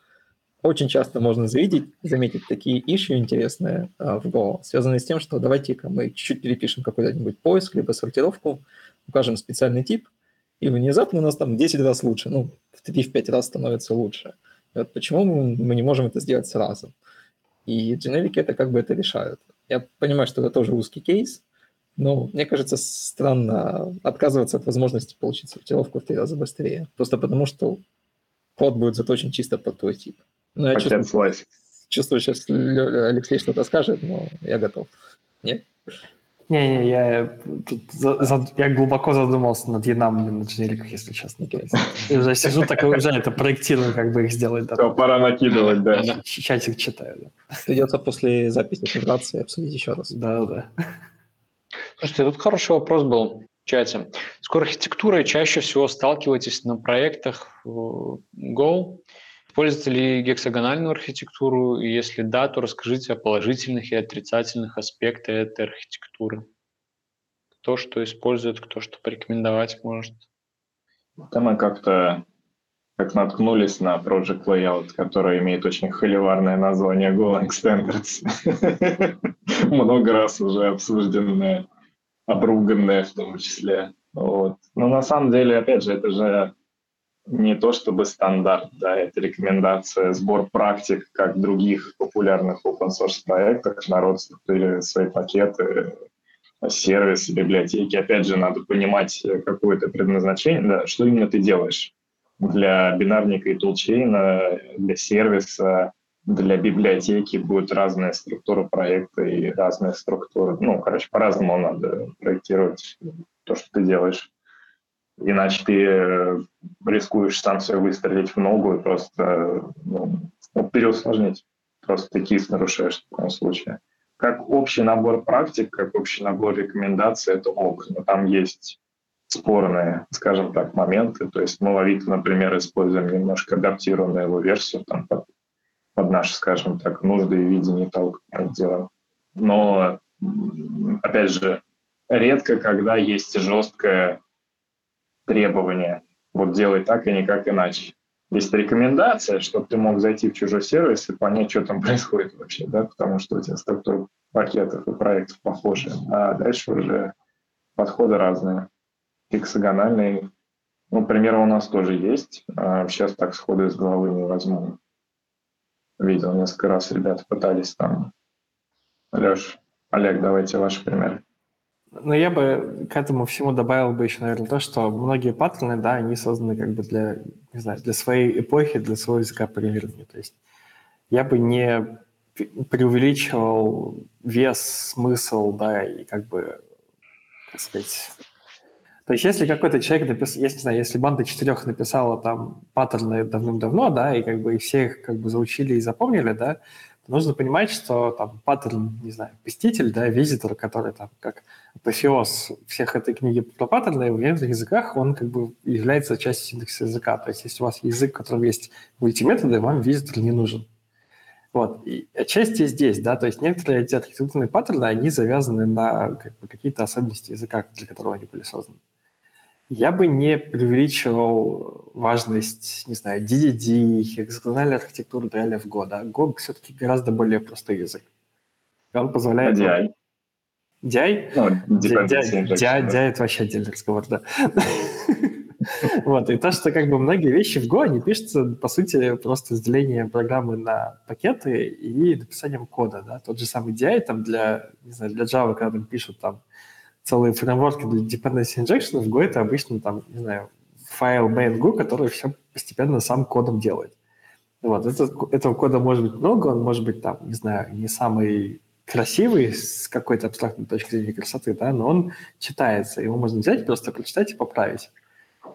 очень часто можно завидеть, заметить такие иши интересные а, в Go, связанные с тем, что давайте-ка мы чуть-чуть перепишем какой-нибудь поиск, либо сортировку, укажем специальный тип, и внезапно у нас там 10 раз лучше, ну, в 3-5 раз становится лучше. И вот почему мы не можем это сделать сразу? И дженерики это как бы это решают. Я понимаю, что это тоже узкий кейс, но мне кажется странно отказываться от возможности получить сортировку в три раза быстрее, просто потому что код будет заточен чисто под твой тип. Ну, я чувствую, чувствую, сейчас Алексей что-то скажет, но я готов. Нет? Не-не, я, тут за, за, я глубоко задумался над янами на дженериках, если честно. Я уже сижу так и уже это проектирую, как бы их сделать. Да. Все, пора накидывать, да. Чатик читаю. Да. Придется после записи интеграции обсудить еще раз. Да, да. Слушайте, тут хороший вопрос был в чате. С архитектурой чаще всего сталкиваетесь на проектах Go. Используете ли гексагональную архитектуру? И если да, то расскажите о положительных и отрицательных аспектах этой архитектуры. Кто что использует, кто что порекомендовать может. Да мы как-то как наткнулись на Project Layout, который имеет очень холиварное название Golang Standards. Много раз уже обсужденное, обруганное в том числе. Вот. Но на самом деле, опять же, это же не то чтобы стандарт, да, это рекомендация, сбор практик, как других популярных open source проектах, народ структурирует свои пакеты, сервисы, библиотеки. Опять же, надо понимать какое-то предназначение, да, что именно ты делаешь для бинарника и тулчейна, для сервиса, для библиотеки будет разная структура проекта и разная структура. Ну, короче, по-разному надо проектировать то, что ты делаешь. Иначе ты э, рискуешь сам себе выстрелить в ногу и просто ну, ну, переусложнить. Просто кис нарушаешь в таком случае. Как общий набор практик, как общий набор рекомендаций, это ок. Но там есть спорные, скажем так, моменты. То есть мы в например, используем немножко адаптированную его версию там, под, под наши, скажем так, нужды и видение того, как делаем. Но, опять же, редко, когда есть жесткая требования. Вот делай так и никак иначе. Есть рекомендация, чтобы ты мог зайти в чужой сервис и понять, что там происходит вообще, да, потому что у тебя структура пакетов и проектов похожи. А дальше уже подходы разные. Гексагональные. Ну, примеры у нас тоже есть. А сейчас так сходу из головы не возьму. Видел несколько раз ребята пытались там. Леш, Олег, давайте ваши примеры. Ну, я бы к этому всему добавил бы еще, наверное, то, что многие паттерны, да, они созданы как бы для, не знаю, для своей эпохи, для своего языка программирования. То есть я бы не преувеличивал вес, смысл, да, и как бы, так сказать... То есть если какой-то человек написал, я не знаю, если банда четырех написала там паттерны давным-давно, да, и как бы и все их как бы заучили и запомнили, да, нужно понимать, что там паттерн, не знаю, посетитель, да, визитор, который там как апофеоз всех этой книги про паттерны, в языках он как бы является частью синтаксиса языка. То есть если у вас язык, в котором есть мультиметоды, вам визитор не нужен. Вот. И отчасти здесь, да, то есть некоторые эти архитектурные паттерны, они завязаны на как бы, какие-то особенности языка, для которого они были созданы. Я бы не преувеличивал важность, не знаю, DDD, хексагональной архитектуры для LFGO. Да? Go все-таки гораздо более простой язык. Он позволяет... А DI? DI? Ну, DI, DI, это вообще отдельный разговор, да. Вот, и то, что как бы многие вещи в Go, они пишутся, по сути, просто разделением программы на пакеты и написанием кода, да. Тот же самый DI там для, не знаю, для Java, когда там пишут там целые фреймворки для dependency injection, в Go это обычно там, не знаю, файл main.go, который все постепенно сам кодом делает. Вот, это, этого кода может быть много, он может быть там, не знаю, не самый красивый с какой-то абстрактной точки зрения красоты, да, но он читается, его можно взять, просто прочитать и поправить.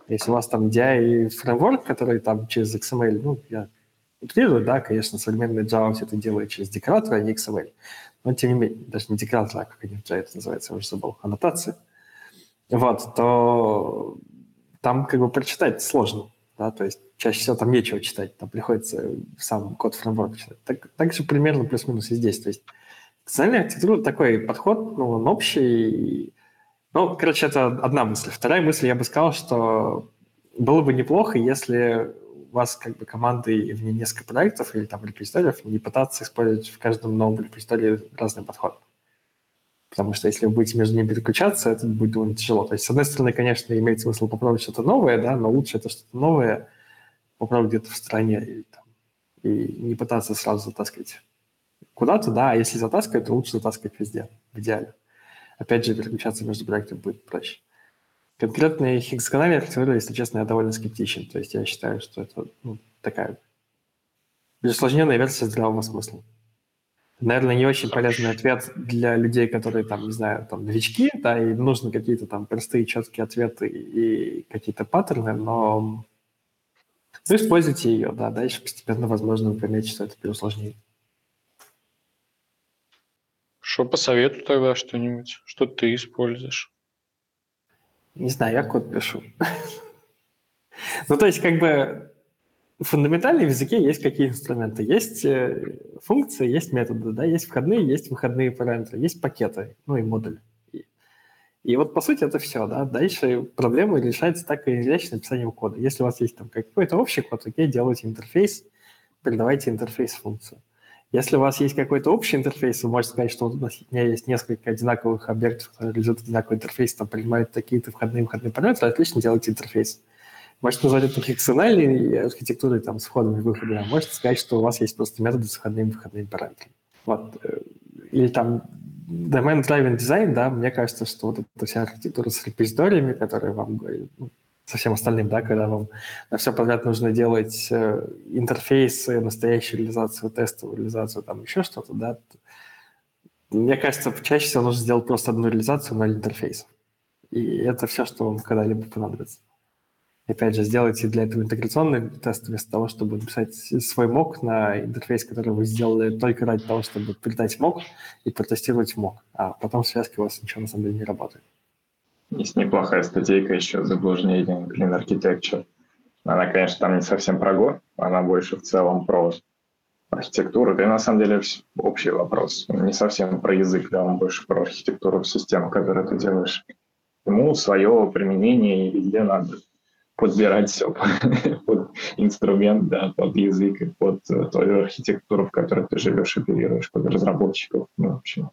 Если у вас там DI фреймворк, который там через XML, ну, я утрирую, да, конечно, современный Java все это делает через декоратор, а не XML. Но тем не менее, даже не декоратор, а как они в это называется, я уже забыл, аннотация. вот, то там как бы прочитать сложно, да, то есть чаще всего там нечего читать, там приходится сам код фреймворк читать. Так, так же примерно плюс-минус и здесь, то есть Социальная архитектура такой подход, ну, он общий. Ну, короче, это одна мысль. Вторая мысль, я бы сказал, что было бы неплохо, если вас как бы команды в ней несколько проектов или там репозиториев, не пытаться использовать в каждом новом репозитории разный подход. Потому что если вы будете между ними переключаться, это будет довольно тяжело. То есть, с одной стороны, конечно, имеет смысл попробовать что-то новое, да, но лучше это что-то новое попробовать где-то в стране и, там, и не пытаться сразу затаскивать куда-то, да, а если затаскивать, то лучше затаскивать везде, в идеале. Опять же, переключаться между проектами будет проще. Конкретно хексагональная архитектура, если честно, я довольно скептичен. То есть я считаю, что это ну, такая усложненная версия здравого смысла. Наверное, не очень полезный ответ для людей, которые, там, не знаю, там, новички, да, и нужны какие-то там простые, четкие ответы и какие-то паттерны, но вы используйте ее, да, дальше постепенно, возможно, вы поймете, что это переусложнение. Что посоветую тогда что-нибудь? Что ты используешь? Не знаю, я код пишу. Ну, то есть, как бы фундаментально в языке есть какие инструменты. Есть э, функции, есть методы, да, есть входные, есть выходные параметры, есть пакеты, ну и модули. И, и вот, по сути, это все, да. Дальше проблема решается так или иначе написанием кода. Если у вас есть там какой-то общий код, окей, делайте интерфейс, передавайте интерфейс функцию. Если у вас есть какой-то общий интерфейс, вы можете сказать, что у меня есть несколько одинаковых объектов, которые лежат одинаковый интерфейс, там принимают такие-то входные выходные параметры, отлично делайте интерфейс. Можете назвать это функциональной архитектурой там, с входами и выходами, а можете сказать, что у вас есть просто методы с входными и выходными параметрами. Вот. Э, или там domain driven design, да, мне кажется, что вот эта вся архитектура с репозиториями, которые вам ну, со всем остальным, да, когда вам на все подряд нужно делать э, интерфейсы, настоящую реализацию, тестовую реализацию, там еще что-то, да. Мне кажется, чаще всего нужно сделать просто одну реализацию, ноль интерфейсов. И это все, что вам когда-либо понадобится. И опять же, сделайте для этого интеграционный тест вместо того, чтобы написать свой мок на интерфейс, который вы сделали только ради того, чтобы передать мок и протестировать мок. А потом в связке у вас ничего на самом деле не работает. Есть неплохая статейка еще «Заблуждение Clean Architecture». Она, конечно, там не совсем про Go, она больше в целом про архитектуру. Это на самом деле общий вопрос. Не совсем про язык, да, он больше про архитектуру системы, которую ты делаешь. Ему свое применение и везде надо подбирать все под инструмент, да, под язык под твою архитектуру, в которой ты живешь, оперируешь, под разработчиков. Ну, в общем,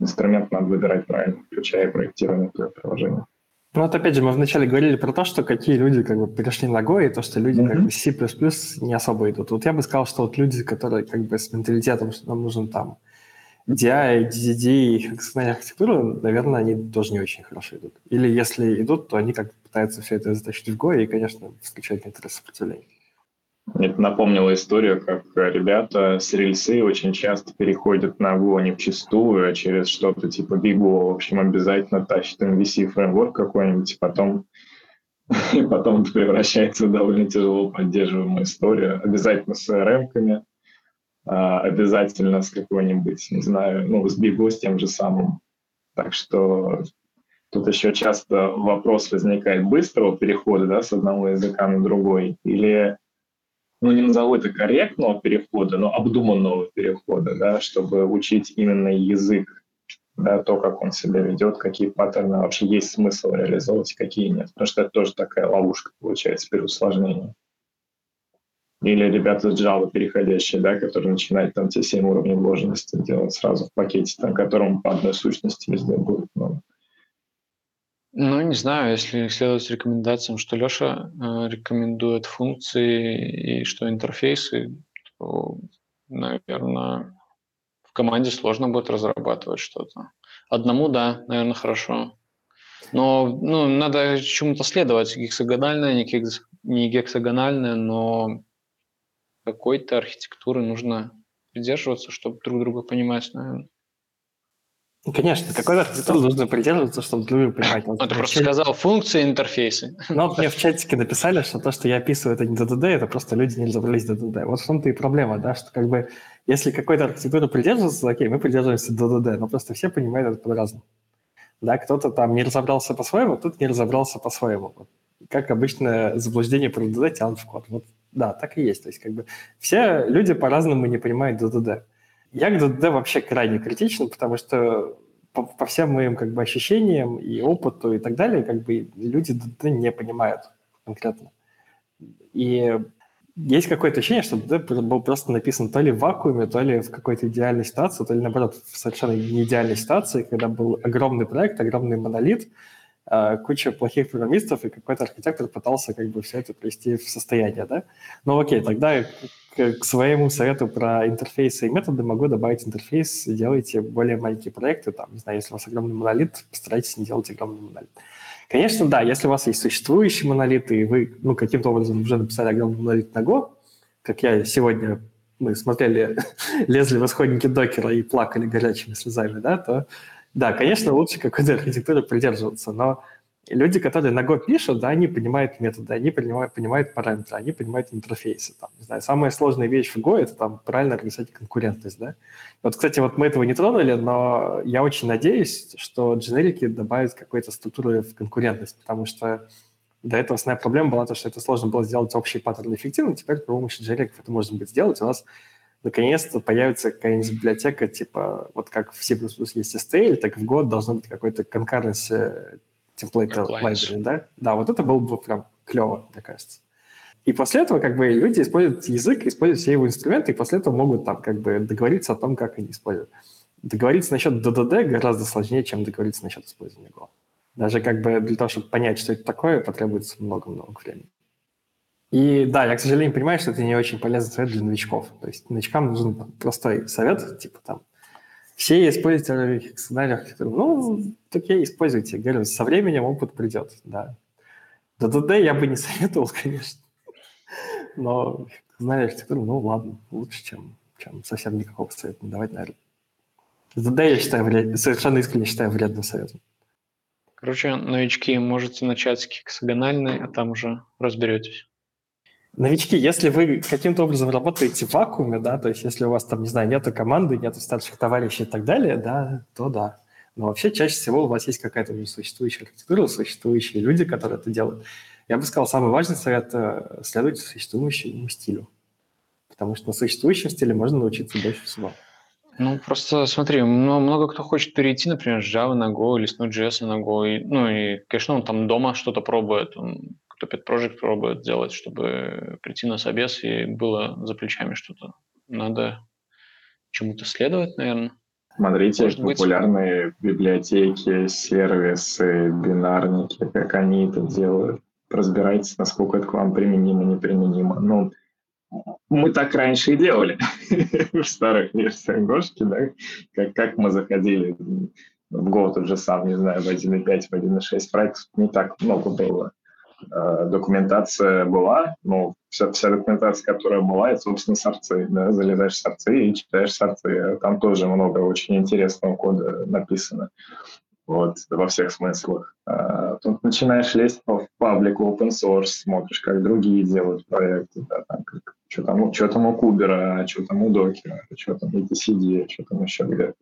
инструмент надо выбирать правильно, включая проектирование твоего приложения. Ну вот опять же, мы вначале говорили про то, что какие люди как бы перешли на Go, и то, что люди mm-hmm. как бы C++ не особо идут. Вот я бы сказал, что вот люди, которые как бы с менталитетом, что нам нужен там DI, DDD функциональная архитектура, наверное, они тоже не очень хорошо идут. Или если идут, то они как пытаются все это затащить в Go и, конечно, встречать некоторое сопротивление. Это напомнило историю, как ребята с рельсы очень часто переходят на Go не вчистую, а через что-то типа Bigo. В общем, обязательно тащит MVC фреймворк какой-нибудь, и потом, и потом это превращается в довольно тяжело поддерживаемую историю. Обязательно с CRM-ками, а, обязательно с какой-нибудь, не знаю, ну, с Bigo, с тем же самым. Так что Тут еще часто вопрос возникает быстрого перехода да, с одного языка на другой или ну, не назову это корректного перехода, но обдуманного перехода, да, чтобы учить именно язык, да, то, как он себя ведет, какие паттерны вообще есть смысл реализовывать, какие нет. Потому что это тоже такая ловушка получается при усложнении. Или ребята с Java переходящие, да, которые начинают там те 7 уровней вложенности делать сразу в пакете, там, которому по одной сущности везде будет. Ну, ну, не знаю, если следовать рекомендациям, что Леша э, рекомендует функции и что интерфейсы, то, наверное, в команде сложно будет разрабатывать что-то. Одному, да, наверное, хорошо. Но ну, надо чему-то следовать, гексагональное, не, гекс, не гексагональное, но какой-то архитектуры нужно придерживаться, чтобы друг друга понимать, наверное. Конечно, какой архитектуры нужно придерживаться, чтобы другие понимать. Вот, ты просто чат... сказал функции интерфейсы. Ну, вот мне в чатике написали, что то, что я описываю, это не DDD, это просто люди не разобрались в DDD. Вот в том-то и проблема, да, что как бы если какой-то архитектуры придерживаться, окей, мы придерживаемся DDD, но просто все понимают это по-разному. Да, кто-то там не разобрался по-своему, тут не разобрался по-своему. Как обычно, заблуждение про ДД тянут в код. Вот, да, так и есть. То есть как бы все люди по-разному не понимают ДДД. Я к ДДД вообще крайне критичен, потому что по, по всем моим как бы ощущениям и опыту и так далее, как бы люди ДД не понимают конкретно. И есть какое-то ощущение, что ДД был просто написан то ли в вакууме, то ли в какой-то идеальной ситуации, то ли, наоборот, в совершенно не идеальной ситуации, когда был огромный проект, огромный монолит, куча плохих программистов, и какой-то архитектор пытался как бы все это привести в состояние, да? Ну окей, тогда к, к своему совету про интерфейсы и методы могу добавить интерфейс, делайте более маленькие проекты, там, не знаю, если у вас огромный монолит, постарайтесь не делать огромный монолит. Конечно, да, если у вас есть существующий монолит, и вы ну, каким-то образом уже написали огромный монолит на Go, как я сегодня, мы смотрели, лезли в исходники докера и плакали горячими слезами, да, то да, конечно, лучше какой-то архитектуры придерживаться, но люди, которые на Go пишут, да, они понимают методы, они понимают, понимают параметры, они понимают интерфейсы. Там, не знаю, самая сложная вещь в Go — это там правильно организовать конкурентность, да. Вот, кстати, вот мы этого не тронули, но я очень надеюсь, что дженерики добавят какой-то структуры в конкурентность, потому что до этого основная проблема была то, что это сложно было сделать общий паттерн эффективно, теперь при помощи дженериков это можно будет сделать. У нас наконец-то появится какая-нибудь библиотека, типа, вот как в C++ есть STL, так в Go должно быть какой-то concurrency темплейт library, да? Да, вот это было бы прям клево, мне кажется. И после этого как бы люди используют язык, используют все его инструменты, и после этого могут там как бы договориться о том, как они используют. Договориться насчет DDD гораздо сложнее, чем договориться насчет использования Go. Даже как бы для того, чтобы понять, что это такое, потребуется много-много времени. И да, я, к сожалению, понимаю, что это не очень полезный совет для новичков. То есть новичкам нужен простой совет, типа там, все используют сценарий архитектуры. Ну, я используйте. Говорю, со временем опыт придет, да. DDD я бы не советовал, конечно. Но сценарий архитектуры, ну ладно, лучше, чем, чем совсем никакого совета не давать, наверное. DDD я считаю вред... совершенно искренне считаю вредным советом. Короче, новички, можете начать с гексагональной, а там уже разберетесь. Новички, если вы каким-то образом работаете в вакууме, да, то есть если у вас там, не знаю, нету команды, нету старших товарищей и так далее, да, то да. Но вообще чаще всего у вас есть какая-то уже существующая архитектура, существующие люди, которые это делают. Я бы сказал, самый важный совет – следовать существующему стилю. Потому что на существующем стиле можно научиться больше всего. Ну, просто смотри, много кто хочет перейти, например, с Java на Go или с Node.js на Go. И, ну и, конечно, он там дома что-то пробует. Он кто Pet Project пробует делать, чтобы прийти на собес и было за плечами что-то. Надо чему-то следовать, наверное. Смотрите Может популярные быть... библиотеки, сервисы, бинарники, как они это делают. Разбирайтесь, насколько это к вам применимо, неприменимо. Ну, мы так раньше и делали в старых версиях Гошки, да, как, как мы заходили в Go тот же сам, не знаю, в 1.5, в 1.6 проектов не так много было. Э, документация была, ну, вся, вся документация, которая была, это, собственно, сорцы, да, залезаешь в сорцы и читаешь сорцы. Там тоже много очень интересного кода написано, вот, во всех смыслах. А, тут начинаешь лезть в паблик open source, смотришь, как другие делают проекты, да, там, как, что, там, что там у Кубера, что там у Докера, что там у ETCD, что там еще где-то.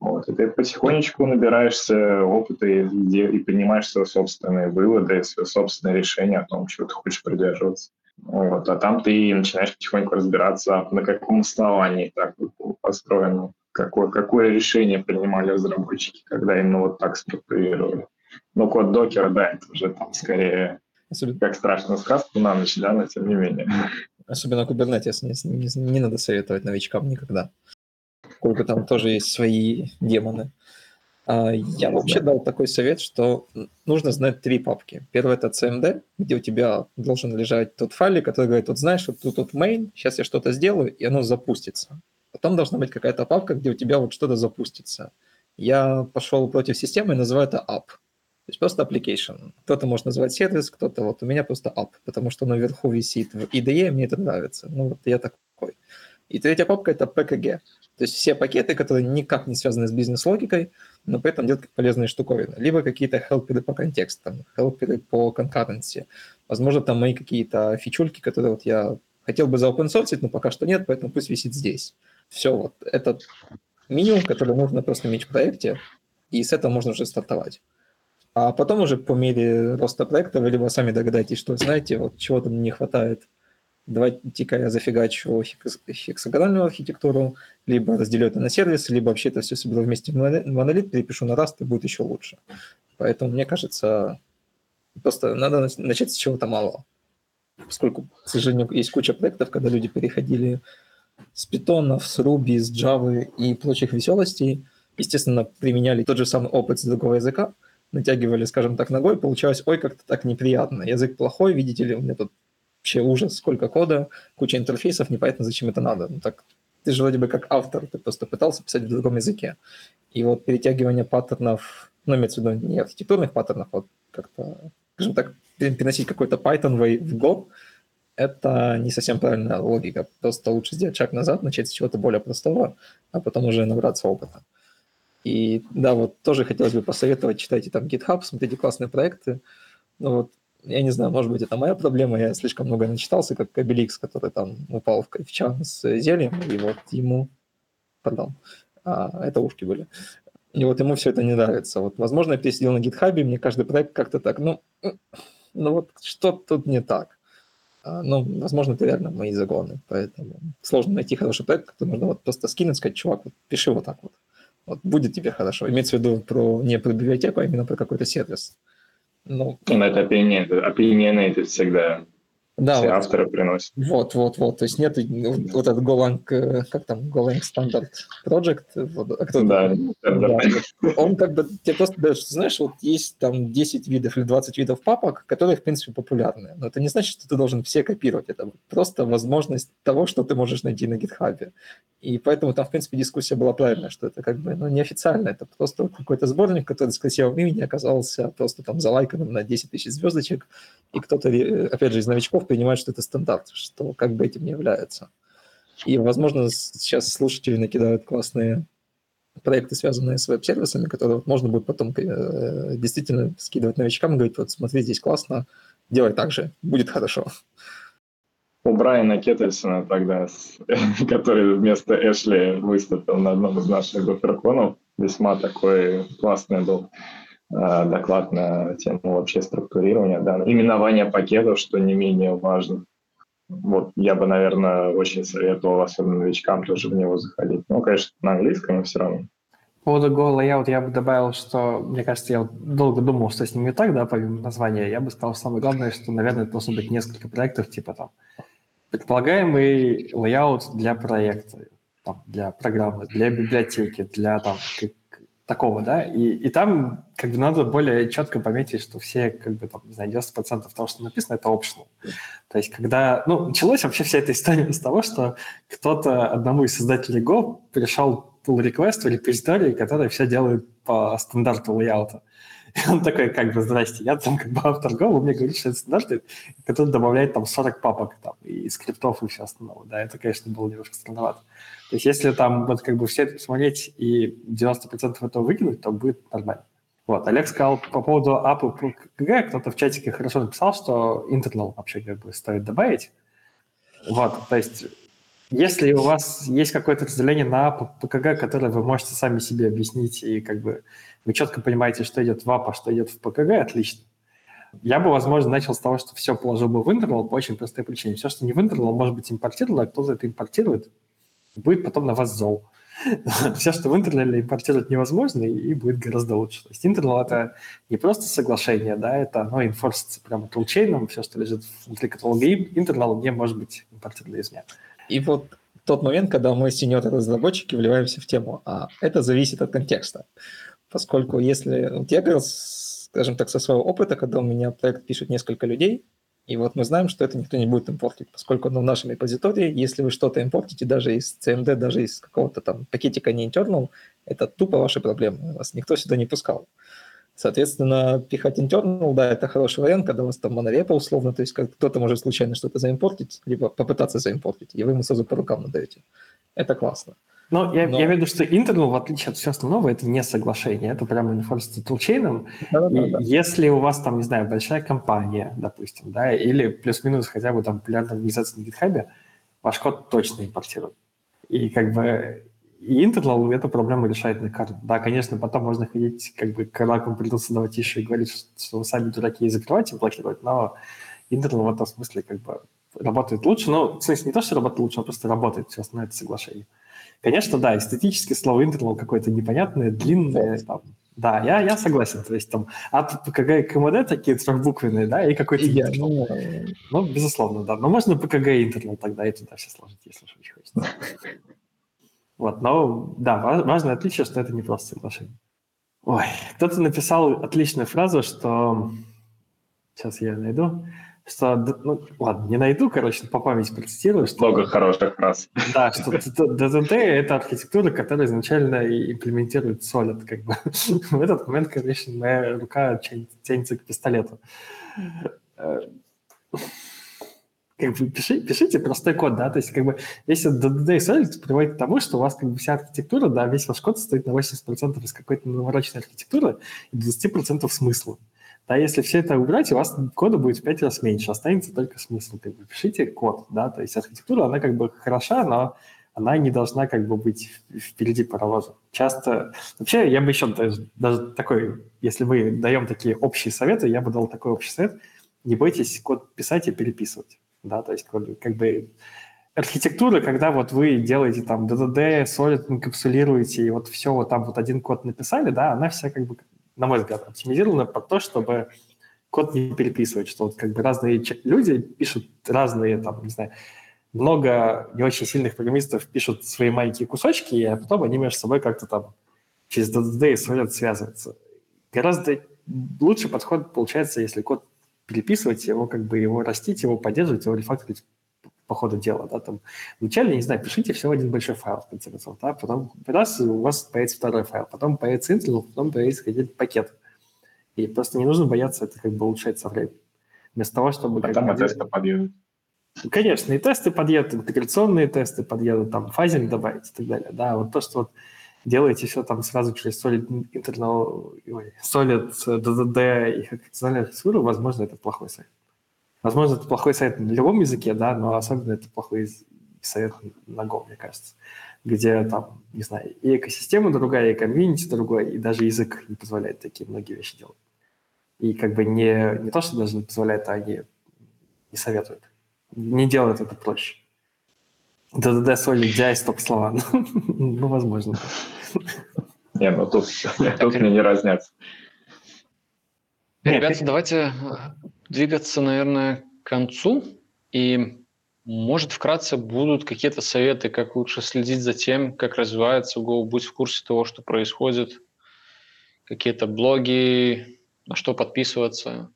Вот, и ты потихонечку набираешься опыта и, и принимаешь свои собственные выводы, свои собственные решения о том, чего ты хочешь придерживаться. Вот, а там ты начинаешь потихоньку разбираться, на каком основании так построено, какое, какое решение принимали разработчики, когда именно вот так структурировали. Ну, код докера, да, это уже там скорее Особенно... как страшную сказку на ночь, да, но тем не менее. Особенно Kubernetes не, не, не надо советовать новичкам никогда сколько там тоже есть свои демоны. А, я вообще дал такой совет, что нужно знать три папки. Первый это CMD, где у тебя должен лежать тот файлик, который говорит, вот знаешь, вот тут вот main, сейчас я что-то сделаю, и оно запустится. Потом должна быть какая-то папка, где у тебя вот что-то запустится. Я пошел против системы и называю это app. То есть просто application. Кто-то может назвать сервис, кто-то вот у меня просто app, потому что оно вверху висит в IDE, мне это нравится. Ну вот я такой. И третья папка это PKG. То есть все пакеты, которые никак не связаны с бизнес-логикой, но при этом делают полезные штуковины. Либо какие-то хелперы по контекстам, хелперы по конкуренции. Возможно, там мои какие-то фичульки, которые вот я хотел бы заопенсорсить, но пока что нет, поэтому пусть висит здесь. Все, вот это минимум, который нужно просто иметь в проекте. и с этого можно уже стартовать. А потом уже по мере роста проекта вы либо сами догадаетесь, что, знаете, вот чего-то не хватает, давайте-ка я зафигачу хексагональную архитектуру, либо разделю это на сервисы, либо вообще это все соберу вместе в монолит, перепишу на Rust, и будет еще лучше. Поэтому, мне кажется, просто надо начать с чего-то малого. Поскольку, к сожалению, есть куча проектов, когда люди переходили с питонов, с Ruby, с Java и прочих веселостей, естественно, применяли тот же самый опыт с другого языка, натягивали, скажем так, ногой, получалось, ой, как-то так неприятно. Язык плохой, видите ли, у меня тут вообще ужас, сколько кода, куча интерфейсов, непонятно, зачем это надо. Ну так, ты же вроде бы как автор, ты просто пытался писать в другом языке. И вот перетягивание паттернов, ну, имеется в виду не архитектурных паттернов, вот как-то, скажем так, переносить какой-то Python в Go, это не совсем правильная логика. Просто лучше сделать шаг назад, начать с чего-то более простого, а потом уже набраться опыта. И да, вот тоже хотелось бы посоветовать, читайте там GitHub, смотрите классные проекты. Ну вот я не знаю, может быть, это моя проблема, я слишком много начитался, как Кабеликс, который там упал в кайфчан с зельем, и вот ему, пардон, а, это ушки были. И вот ему все это не нравится. Вот, возможно, я пересидел на гитхабе, мне каждый проект как-то так, ну, ну вот что тут не так. А, ну, возможно, это реально мои загоны, поэтому сложно найти хороший проект, который можно вот просто скинуть, сказать, чувак, вот пиши вот так вот. Вот будет тебе хорошо. Имеется в виду про не про библиотеку, а именно про какой-то сервис. Ну, ну это opinionated всегда да, все вот, авторы приносят. Вот, вот, вот. То есть нет вот этот Golang, э, как там, Golang Standard Project. Вот, а кто да, да. Он как бы тебе просто даешь, знаешь, вот есть там 10 видов или 20 видов папок, которые, в принципе, популярны. Но это не значит, что ты должен все копировать. Это просто возможность того, что ты можешь найти на GitHub. И поэтому там, в принципе, дискуссия была правильная, что это как бы ну, неофициально. Это просто какой-то сборник, который с красивым именем оказался просто там залайканным на 10 тысяч звездочек. И кто-то, э, опять же, из новичков понимают, что это стандарт, что как бы этим не является. И, возможно, сейчас слушатели накидают классные проекты, связанные с веб-сервисами, которые можно будет потом э, действительно скидывать новичкам и говорить, вот смотри, здесь классно, делай так же, будет хорошо. У Брайана Кеттельсона тогда, который вместо Эшли выступил на одном из наших гоферконов, весьма такой классный был доклад на тему вообще структурирования, да, именование пакетов, что не менее важно. Вот я бы, наверное, очень советовал, особенно новичкам, тоже в него заходить. Ну, конечно, на английском, но все равно. По поводу Go Layout я бы добавил, что, мне кажется, я долго думал, что с ним не так, да, помимо названия. Я бы сказал, самое главное, что, наверное, это должно быть несколько проектов, типа там предполагаемый layout для проекта, там, для программы, для библиотеки, для там, такого, да, и, и там как бы надо более четко пометить, что все, как бы, там, не знаю, 90% того, что написано, это optional. То есть, когда, ну, началась вообще вся эта история с того, что кто-то одному из создателей Go пришел pull request в репозитории, который все делает по стандарту лейаута. И он такой, как бы, здрасте, я там как бы автор Go, вы мне говорите, что это стандарты, который добавляет там 40 папок там, и скриптов и все остальное. Да, это, конечно, было немножко странновато. То есть если там вот как бы все это посмотреть и 90% этого выкинуть, то будет нормально. Вот, Олег сказал по поводу по КГ, кто-то в чатике хорошо написал, что internal вообще как бы стоит добавить. Вот, то есть если у вас есть какое-то разделение на API по КГ, которое вы можете сами себе объяснить, и как бы вы четко понимаете, что идет в API, а что идет в ПКГ, отлично. Я бы, возможно, начал с того, что все положил бы в internal по очень простой причине. Все, что не в internal, может быть импортировано, а кто-то это импортирует, будет потом на вас зол. Все, что в интернале импортировать невозможно, и будет гораздо лучше. То есть интернал — это не просто соглашение, да, это оно инфорсится прямо тулчейном, все, что лежит внутри каталога интернал не может быть импортировано извне. И вот тот момент, когда мы сеньоры-разработчики вливаемся в тему, а это зависит от контекста. Поскольку если... Я говорил, скажем так, со своего опыта, когда у меня проект пишет несколько людей, и вот мы знаем, что это никто не будет импортить, поскольку ну, в нашем репозитории, если вы что-то импортите, даже из CMD, даже из какого-то там пакетика не internal, это тупо ваши проблемы. Вас никто сюда не пускал. Соответственно, пихать internal, да, это хороший вариант, когда у вас там монорепа условно, то есть кто-то может случайно что-то заимпортить, либо попытаться заимпортить, и вы ему сразу по рукам надаете. Это классно. Но я, Но... я имею в виду, что Integral, в отличие от всего остального, это не соглашение, это прямо информация тулчейном. Да, да, да. Если у вас там, не знаю, большая компания, допустим, да, или плюс-минус хотя бы там популярная организация на GitHub, ваш код точно импортирует. И как бы и Internal эту проблему решает на карте. Да, конечно, потом можно ходить, как бы, когда вам придется давать еще и говорить, что вы сами дураки и закрывать, и блокировать, но Internal в этом смысле как бы работает лучше. Ну, в смысле, не то, что работает лучше, а просто работает все на это соглашение. Конечно, да, эстетически слово Internal какое-то непонятное, длинное, там, да, я, я согласен. То есть там от ПКГ и КМД такие трехбуквенные, да, и какой-то Я, ну, ну, безусловно, да. Но можно ПКГ и интернал тогда и туда все сложить, если уж очень хочется. Вот, но, да, важное отличие, что это не просто соглашение. Ой, кто-то написал отличную фразу, что... Сейчас я найду что, ну, ладно, не найду, короче, по памяти процитирую. Что, Много хороших фраз. Да, что DDD — это архитектура, которая изначально имплементирует Solid. Как бы. В этот момент, конечно, моя рука тянется к пистолету. Э, как бы пиши, пишите простой код, да, то есть как бы если DDD и Solid приводит к тому, что у вас как бы вся архитектура, да, весь ваш код состоит на 80% из какой-то навороченной архитектуры и 20% смысла. Да, если все это убрать, у вас кода будет в 5 раз меньше, останется только смысл. Как бы пишите код, да, то есть архитектура, она как бы хороша, но она не должна как бы быть впереди паровоза. Часто... Вообще, я бы еще даже, даже такой, если мы даем такие общие советы, я бы дал такой общий совет, не бойтесь код писать и переписывать. Да, то есть как бы архитектура, когда вот вы делаете там DDD, Solid инкапсулируете, и вот все вот там вот один код написали, да, она вся как бы на мой взгляд, оптимизировано под то, чтобы код не переписывать, что вот как бы разные люди пишут разные, там, не знаю, много не очень сильных программистов пишут свои маленькие кусочки, а потом они между собой как-то там через DDD и Solid связываются. Гораздо лучший подход получается, если код переписывать, его как бы его растить, его поддерживать, его рефакторить по ходу дела, да, там, вначале, не знаю, пишите всего один большой файл, в конце концов, да, потом раз у вас появится второй файл, потом появится интервал, потом появится какой-то пакет. И просто не нужно бояться это как бы улучшать со временем. Вместо того, чтобы... Потом как, тесты подъедут. Конечно, и тесты подъедут, интеграционные тесты подъедут, там, фазинг добавить и так далее, да, вот то, что вот делаете все там сразу через Solid Internal, Solid, DDD и функциональную архитектуру, возможно, это плохой сайт. Возможно, это плохой совет на любом языке, да, но особенно это плохой совет на Go, мне кажется, где там, не знаю, и экосистема другая, и комьюнити другой, и даже язык не позволяет такие многие вещи делать. И как бы не, не то, что даже не позволяет, а они не советуют. Не делают это проще. ДДД, соли, DI, стоп слова. ну, возможно. Не, ну тут, тут мне не разнятся. Ребята, давайте двигаться, наверное, к концу. И, может, вкратце будут какие-то советы, как лучше следить за тем, как развивается Go, будь в курсе того, что происходит, какие-то блоги, на что подписываться,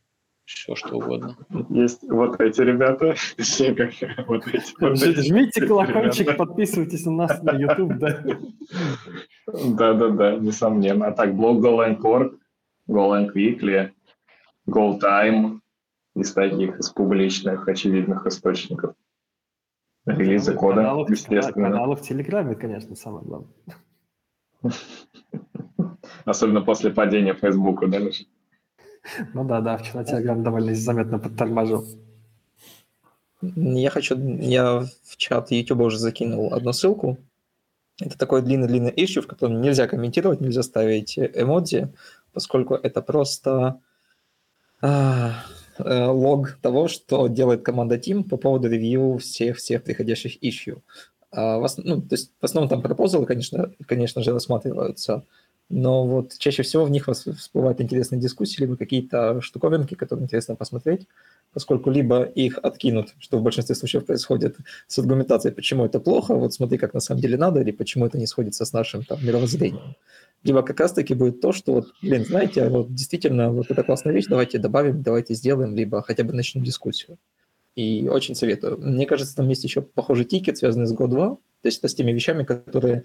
все что угодно. Есть вот эти ребята, все как вот эти. Вот Жмите колокольчик, ребята. подписывайтесь на нас на YouTube, да? Да-да-да, несомненно. А так, блог GoLang.org, GoLang Weekly, GoTime, из таких, из публичных, очевидных источников. Релизы кода, каналов, естественно. Каналов в Телеграме, конечно, самое главное. Особенно после падения Фейсбука, да, Леша? Ну да, да, вчера Телеграм довольно заметно подтормажил. Я хочу, я в чат YouTube уже закинул одну ссылку. Это такой длинный-длинный issue, в котором нельзя комментировать, нельзя ставить эмодзи, поскольку это просто а, Э, лог того, что делает команда Team по поводу ревью всех-всех приходящих issue. А в, ну, то есть в основном там пропозалы, конечно, конечно же, рассматриваются, но вот чаще всего в них всплывают интересные дискуссии, либо какие-то штуковинки, которые интересно посмотреть, поскольку либо их откинут, что в большинстве случаев происходит, с аргументацией, почему это плохо, вот смотри, как на самом деле надо, или почему это не сходится с нашим там, мировоззрением либо как раз-таки будет то, что вот, блин, знаете, вот действительно, вот это классная вещь, давайте добавим, давайте сделаем, либо хотя бы начнем дискуссию. И очень советую. Мне кажется, там есть еще похожий тикет, связанный с Go2, то есть это с теми вещами, которые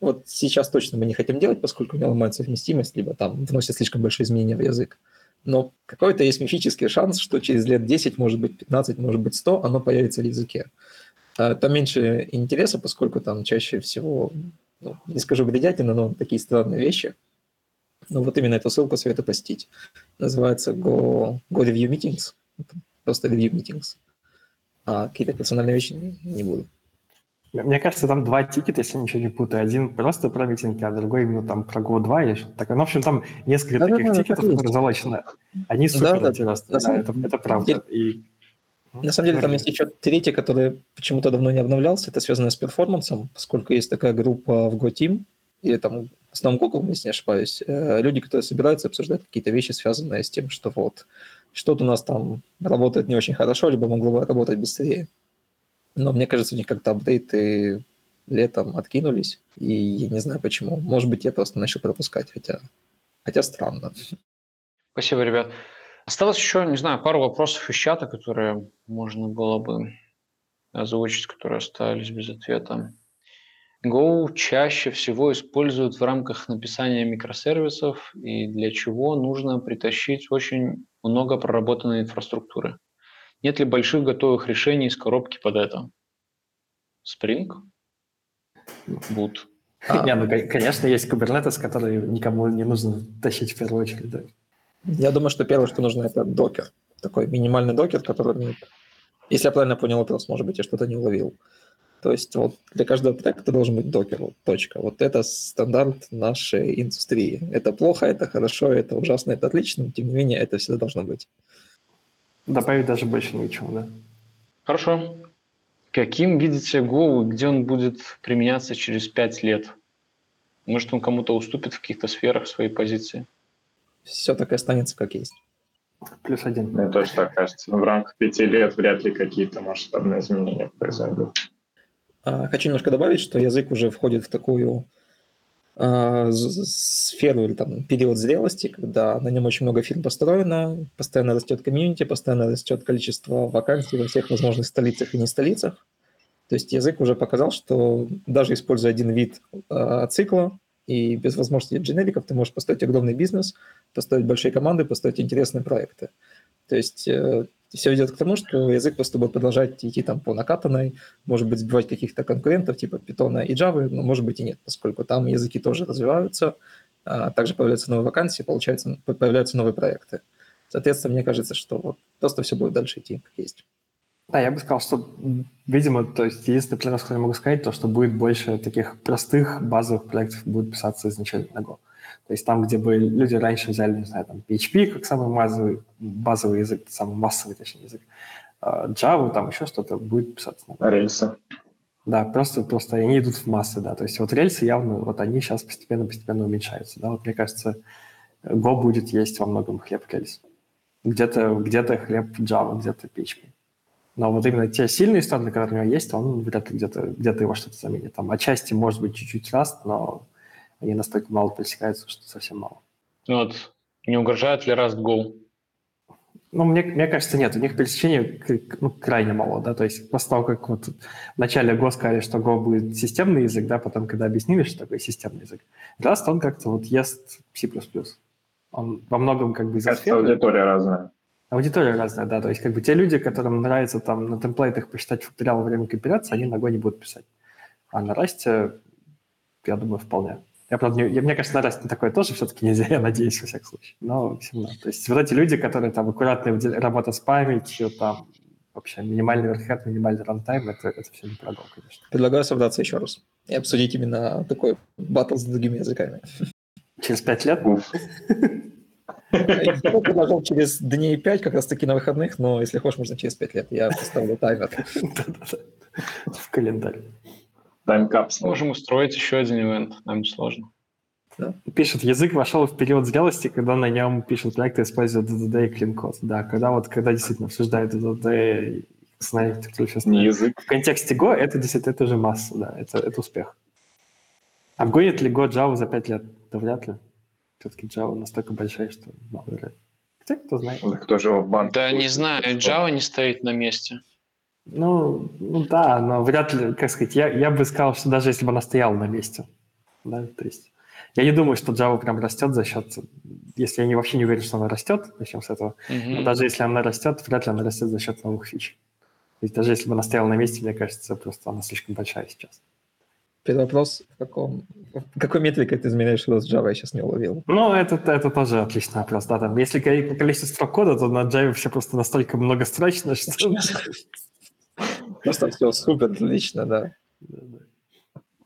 вот сейчас точно мы не хотим делать, поскольку у меня ломается совместимость, либо там вносят слишком большие изменения в язык. Но какой-то есть мифический шанс, что через лет 10, может быть 15, может быть 100, оно появится в языке. А там меньше интереса, поскольку там чаще всего ну, не скажу бредятина, но такие странные вещи. Но вот именно эту ссылку советую посетить. Называется Go, Go Review Meetings. Просто Review Meetings. А какие-то персональные вещи не буду. Мне кажется, там два тикета, если ничего не путаю. Один просто про митинги, а другой именно там про Go 2 или что-то такое. Ну, в общем, там несколько Да, да, таких да, тикетов, есть. которые залочены. Они Да, супер да, интересные. Да, самом это, это правда. И... На самом деле там есть еще третий, который почему-то давно не обновлялся. Это связано с перформансом, поскольку есть такая группа в GoTeam, или там в основном Google, если не ошибаюсь, э, люди, которые собираются обсуждать какие-то вещи, связанные с тем, что вот что-то у нас там работает не очень хорошо, либо могло бы работать быстрее. Но мне кажется, у них как-то апдейты летом откинулись, и я не знаю почему. Может быть, я просто начал пропускать, хотя, хотя странно. Спасибо, ребят. Осталось еще, не знаю, пару вопросов из чата, которые можно было бы озвучить, которые остались без ответа. Go чаще всего используют в рамках написания микросервисов и для чего нужно притащить очень много проработанной инфраструктуры. Нет ли больших готовых решений из коробки под это? Spring? Boot. А. Не, ну, кон- конечно, есть Kubernetes, который никому не нужно тащить в первую очередь. да. Я думаю, что первое, что нужно, это докер. Такой минимальный докер, который имеет... Если я правильно понял вопрос, может быть, я что-то не уловил. То есть вот для каждого проекта должен быть докер, вот, точка. Вот это стандарт нашей индустрии. Это плохо, это хорошо, это ужасно, это отлично, но тем не менее это всегда должно быть. Добавить даже больше ничего, да. Хорошо. Каким видите Go и где он будет применяться через пять лет? Может, он кому-то уступит в каких-то сферах своей позиции? Все так и останется как есть. Плюс один. Мне тоже так кажется. В рамках пяти лет вряд ли какие-то масштабные изменения произойдут. А, Хочу немножко добавить, что язык уже входит в такую а, сферу или там период зрелости, когда на нем очень много фирм построено, постоянно растет комьюнити, постоянно растет количество вакансий во всех возможных столицах и не столицах. То есть язык уже показал, что даже используя один вид а, цикла и без возможности дженериков, ты можешь построить огромный бизнес, построить большие команды, построить интересные проекты. То есть все идет к тому, что язык просто будет продолжать идти там по накатанной, может быть, сбивать каких-то конкурентов типа Python и Java, но может быть и нет, поскольку там языки тоже развиваются, а также появляются новые вакансии, получается, появляются новые проекты. Соответственно, мне кажется, что вот просто все будет дальше идти, как есть. Да, я бы сказал, что, видимо, то есть единственный плюс, который я могу сказать, то, что будет больше таких простых базовых проектов будет писаться изначально на Go. То есть там, где бы люди раньше взяли, не знаю, там PHP как самый базовый, базовый язык, самый массовый, точнее, язык, а, Java, там еще что-то будет писаться Go. Рельсы. Да, просто, просто они идут в массы, да. То есть вот рельсы явно, вот они сейчас постепенно-постепенно уменьшаются, да. Вот мне кажется, Go будет есть во многом хлеб рельс. Где-то где хлеб Java, где-то PHP. Но вот именно те сильные стороны, которые у него есть, он вряд ли где-то где его что-то заменит. Там отчасти может быть чуть-чуть раст, но они настолько мало пересекаются, что совсем мало. Ну Вот. Не угрожает ли Rust Go? Ну, мне, мне кажется, нет. У них пересечения ну, крайне мало, да. То есть после того, как вот в начале Go сказали, что Go будет системный язык, да, потом, когда объяснили, что такое системный язык, Rust, он как-то вот ест C++. Он во многом как бы Кажется, сферы. аудитория разная. Аудитория разная, да. То есть как бы те люди, которым нравится там на темплейтах посчитать факториал во время компиляции, они на Go не будут писать. А на Rust, я думаю, вполне. Я, правда, не, я, мне кажется, на Rust на такое тоже все-таки нельзя, я надеюсь, во всяком случае. Но все равно. То есть вот эти люди, которые там аккуратная работа с памятью, там вообще минимальный верхед, минимальный рантайм, это, это все не про Go, конечно. Предлагаю собраться еще раз и обсудить именно такой батл с другими языками. Через пять лет? Я бы предложил через дней пять, как раз таки на выходных, но если хочешь, можно через пять лет. Я поставлю таймер. В календарь. Таймкапсула. Можем устроить еще один ивент, нам не сложно. Пишет, язык вошел в период зрелости, когда на нем пишут проекты, используют DDD и клин-код. Да, когда вот, когда действительно обсуждают DDD, и знаете, кто сейчас Не язык. В контексте Go это действительно это уже масса, да, это, это успех. Обгонит ли Go Java за 5 лет? Да вряд ли. Все-таки Java настолько большая, что мало вероятно. Хотя, кто знает. Да Кто же его в банк? Да, не знаю, Java не стоит на месте. Ну, ну да, но вряд ли, как сказать, я, я бы сказал, что даже если бы она стояла на месте, да, то есть я не думаю, что Java прям растет за счет, если я не, вообще не уверен, что она растет, начнем с этого, Мгм. но даже если она растет, вряд ли она растет за счет новых фич. То есть даже если бы она стояла на месте, мне кажется, просто она слишком большая сейчас. Первый вопрос, в каком, в какой метрикой ты измеряешь рост Java, я сейчас не уловил. Ну, это, это тоже отличный вопрос. Да, там, если говорить по количеству строк кода, то на Java все просто настолько многострочно, что... Просто все супер отлично, да.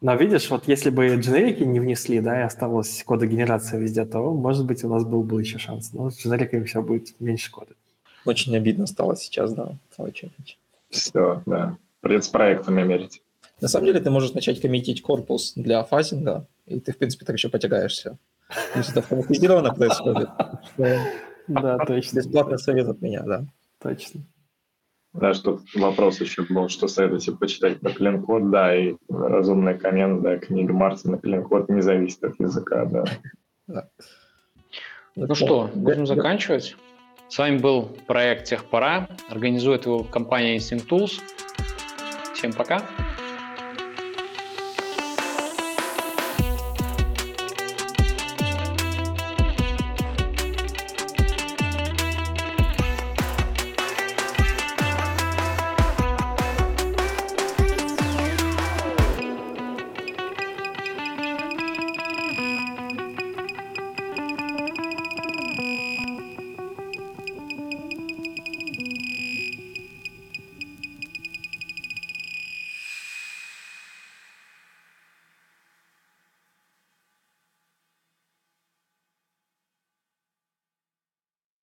Но видишь, вот если бы дженерики не внесли, да, и осталась кодогенерация везде, то, может быть, у нас был бы еще шанс. Но с дженериками все будет меньше кода. Очень обидно стало сейчас, да. Очень. Все, да. С проектами мерить. На самом деле ты можешь начать коммитить корпус для фазинга, и ты, в принципе, так еще потягаешься. Есть это автоматизированно происходит. Да, точно. Бесплатный совет от меня, да. Точно. Да, что вопрос еще был, что советуете почитать на клин-код, да, и разумный коммент, да, книга Мартина клин-код не зависит от языка, да. да. Ну что, будем заканчивать. С вами был проект Техпора. Организует его компания Instinct Tools. Всем пока.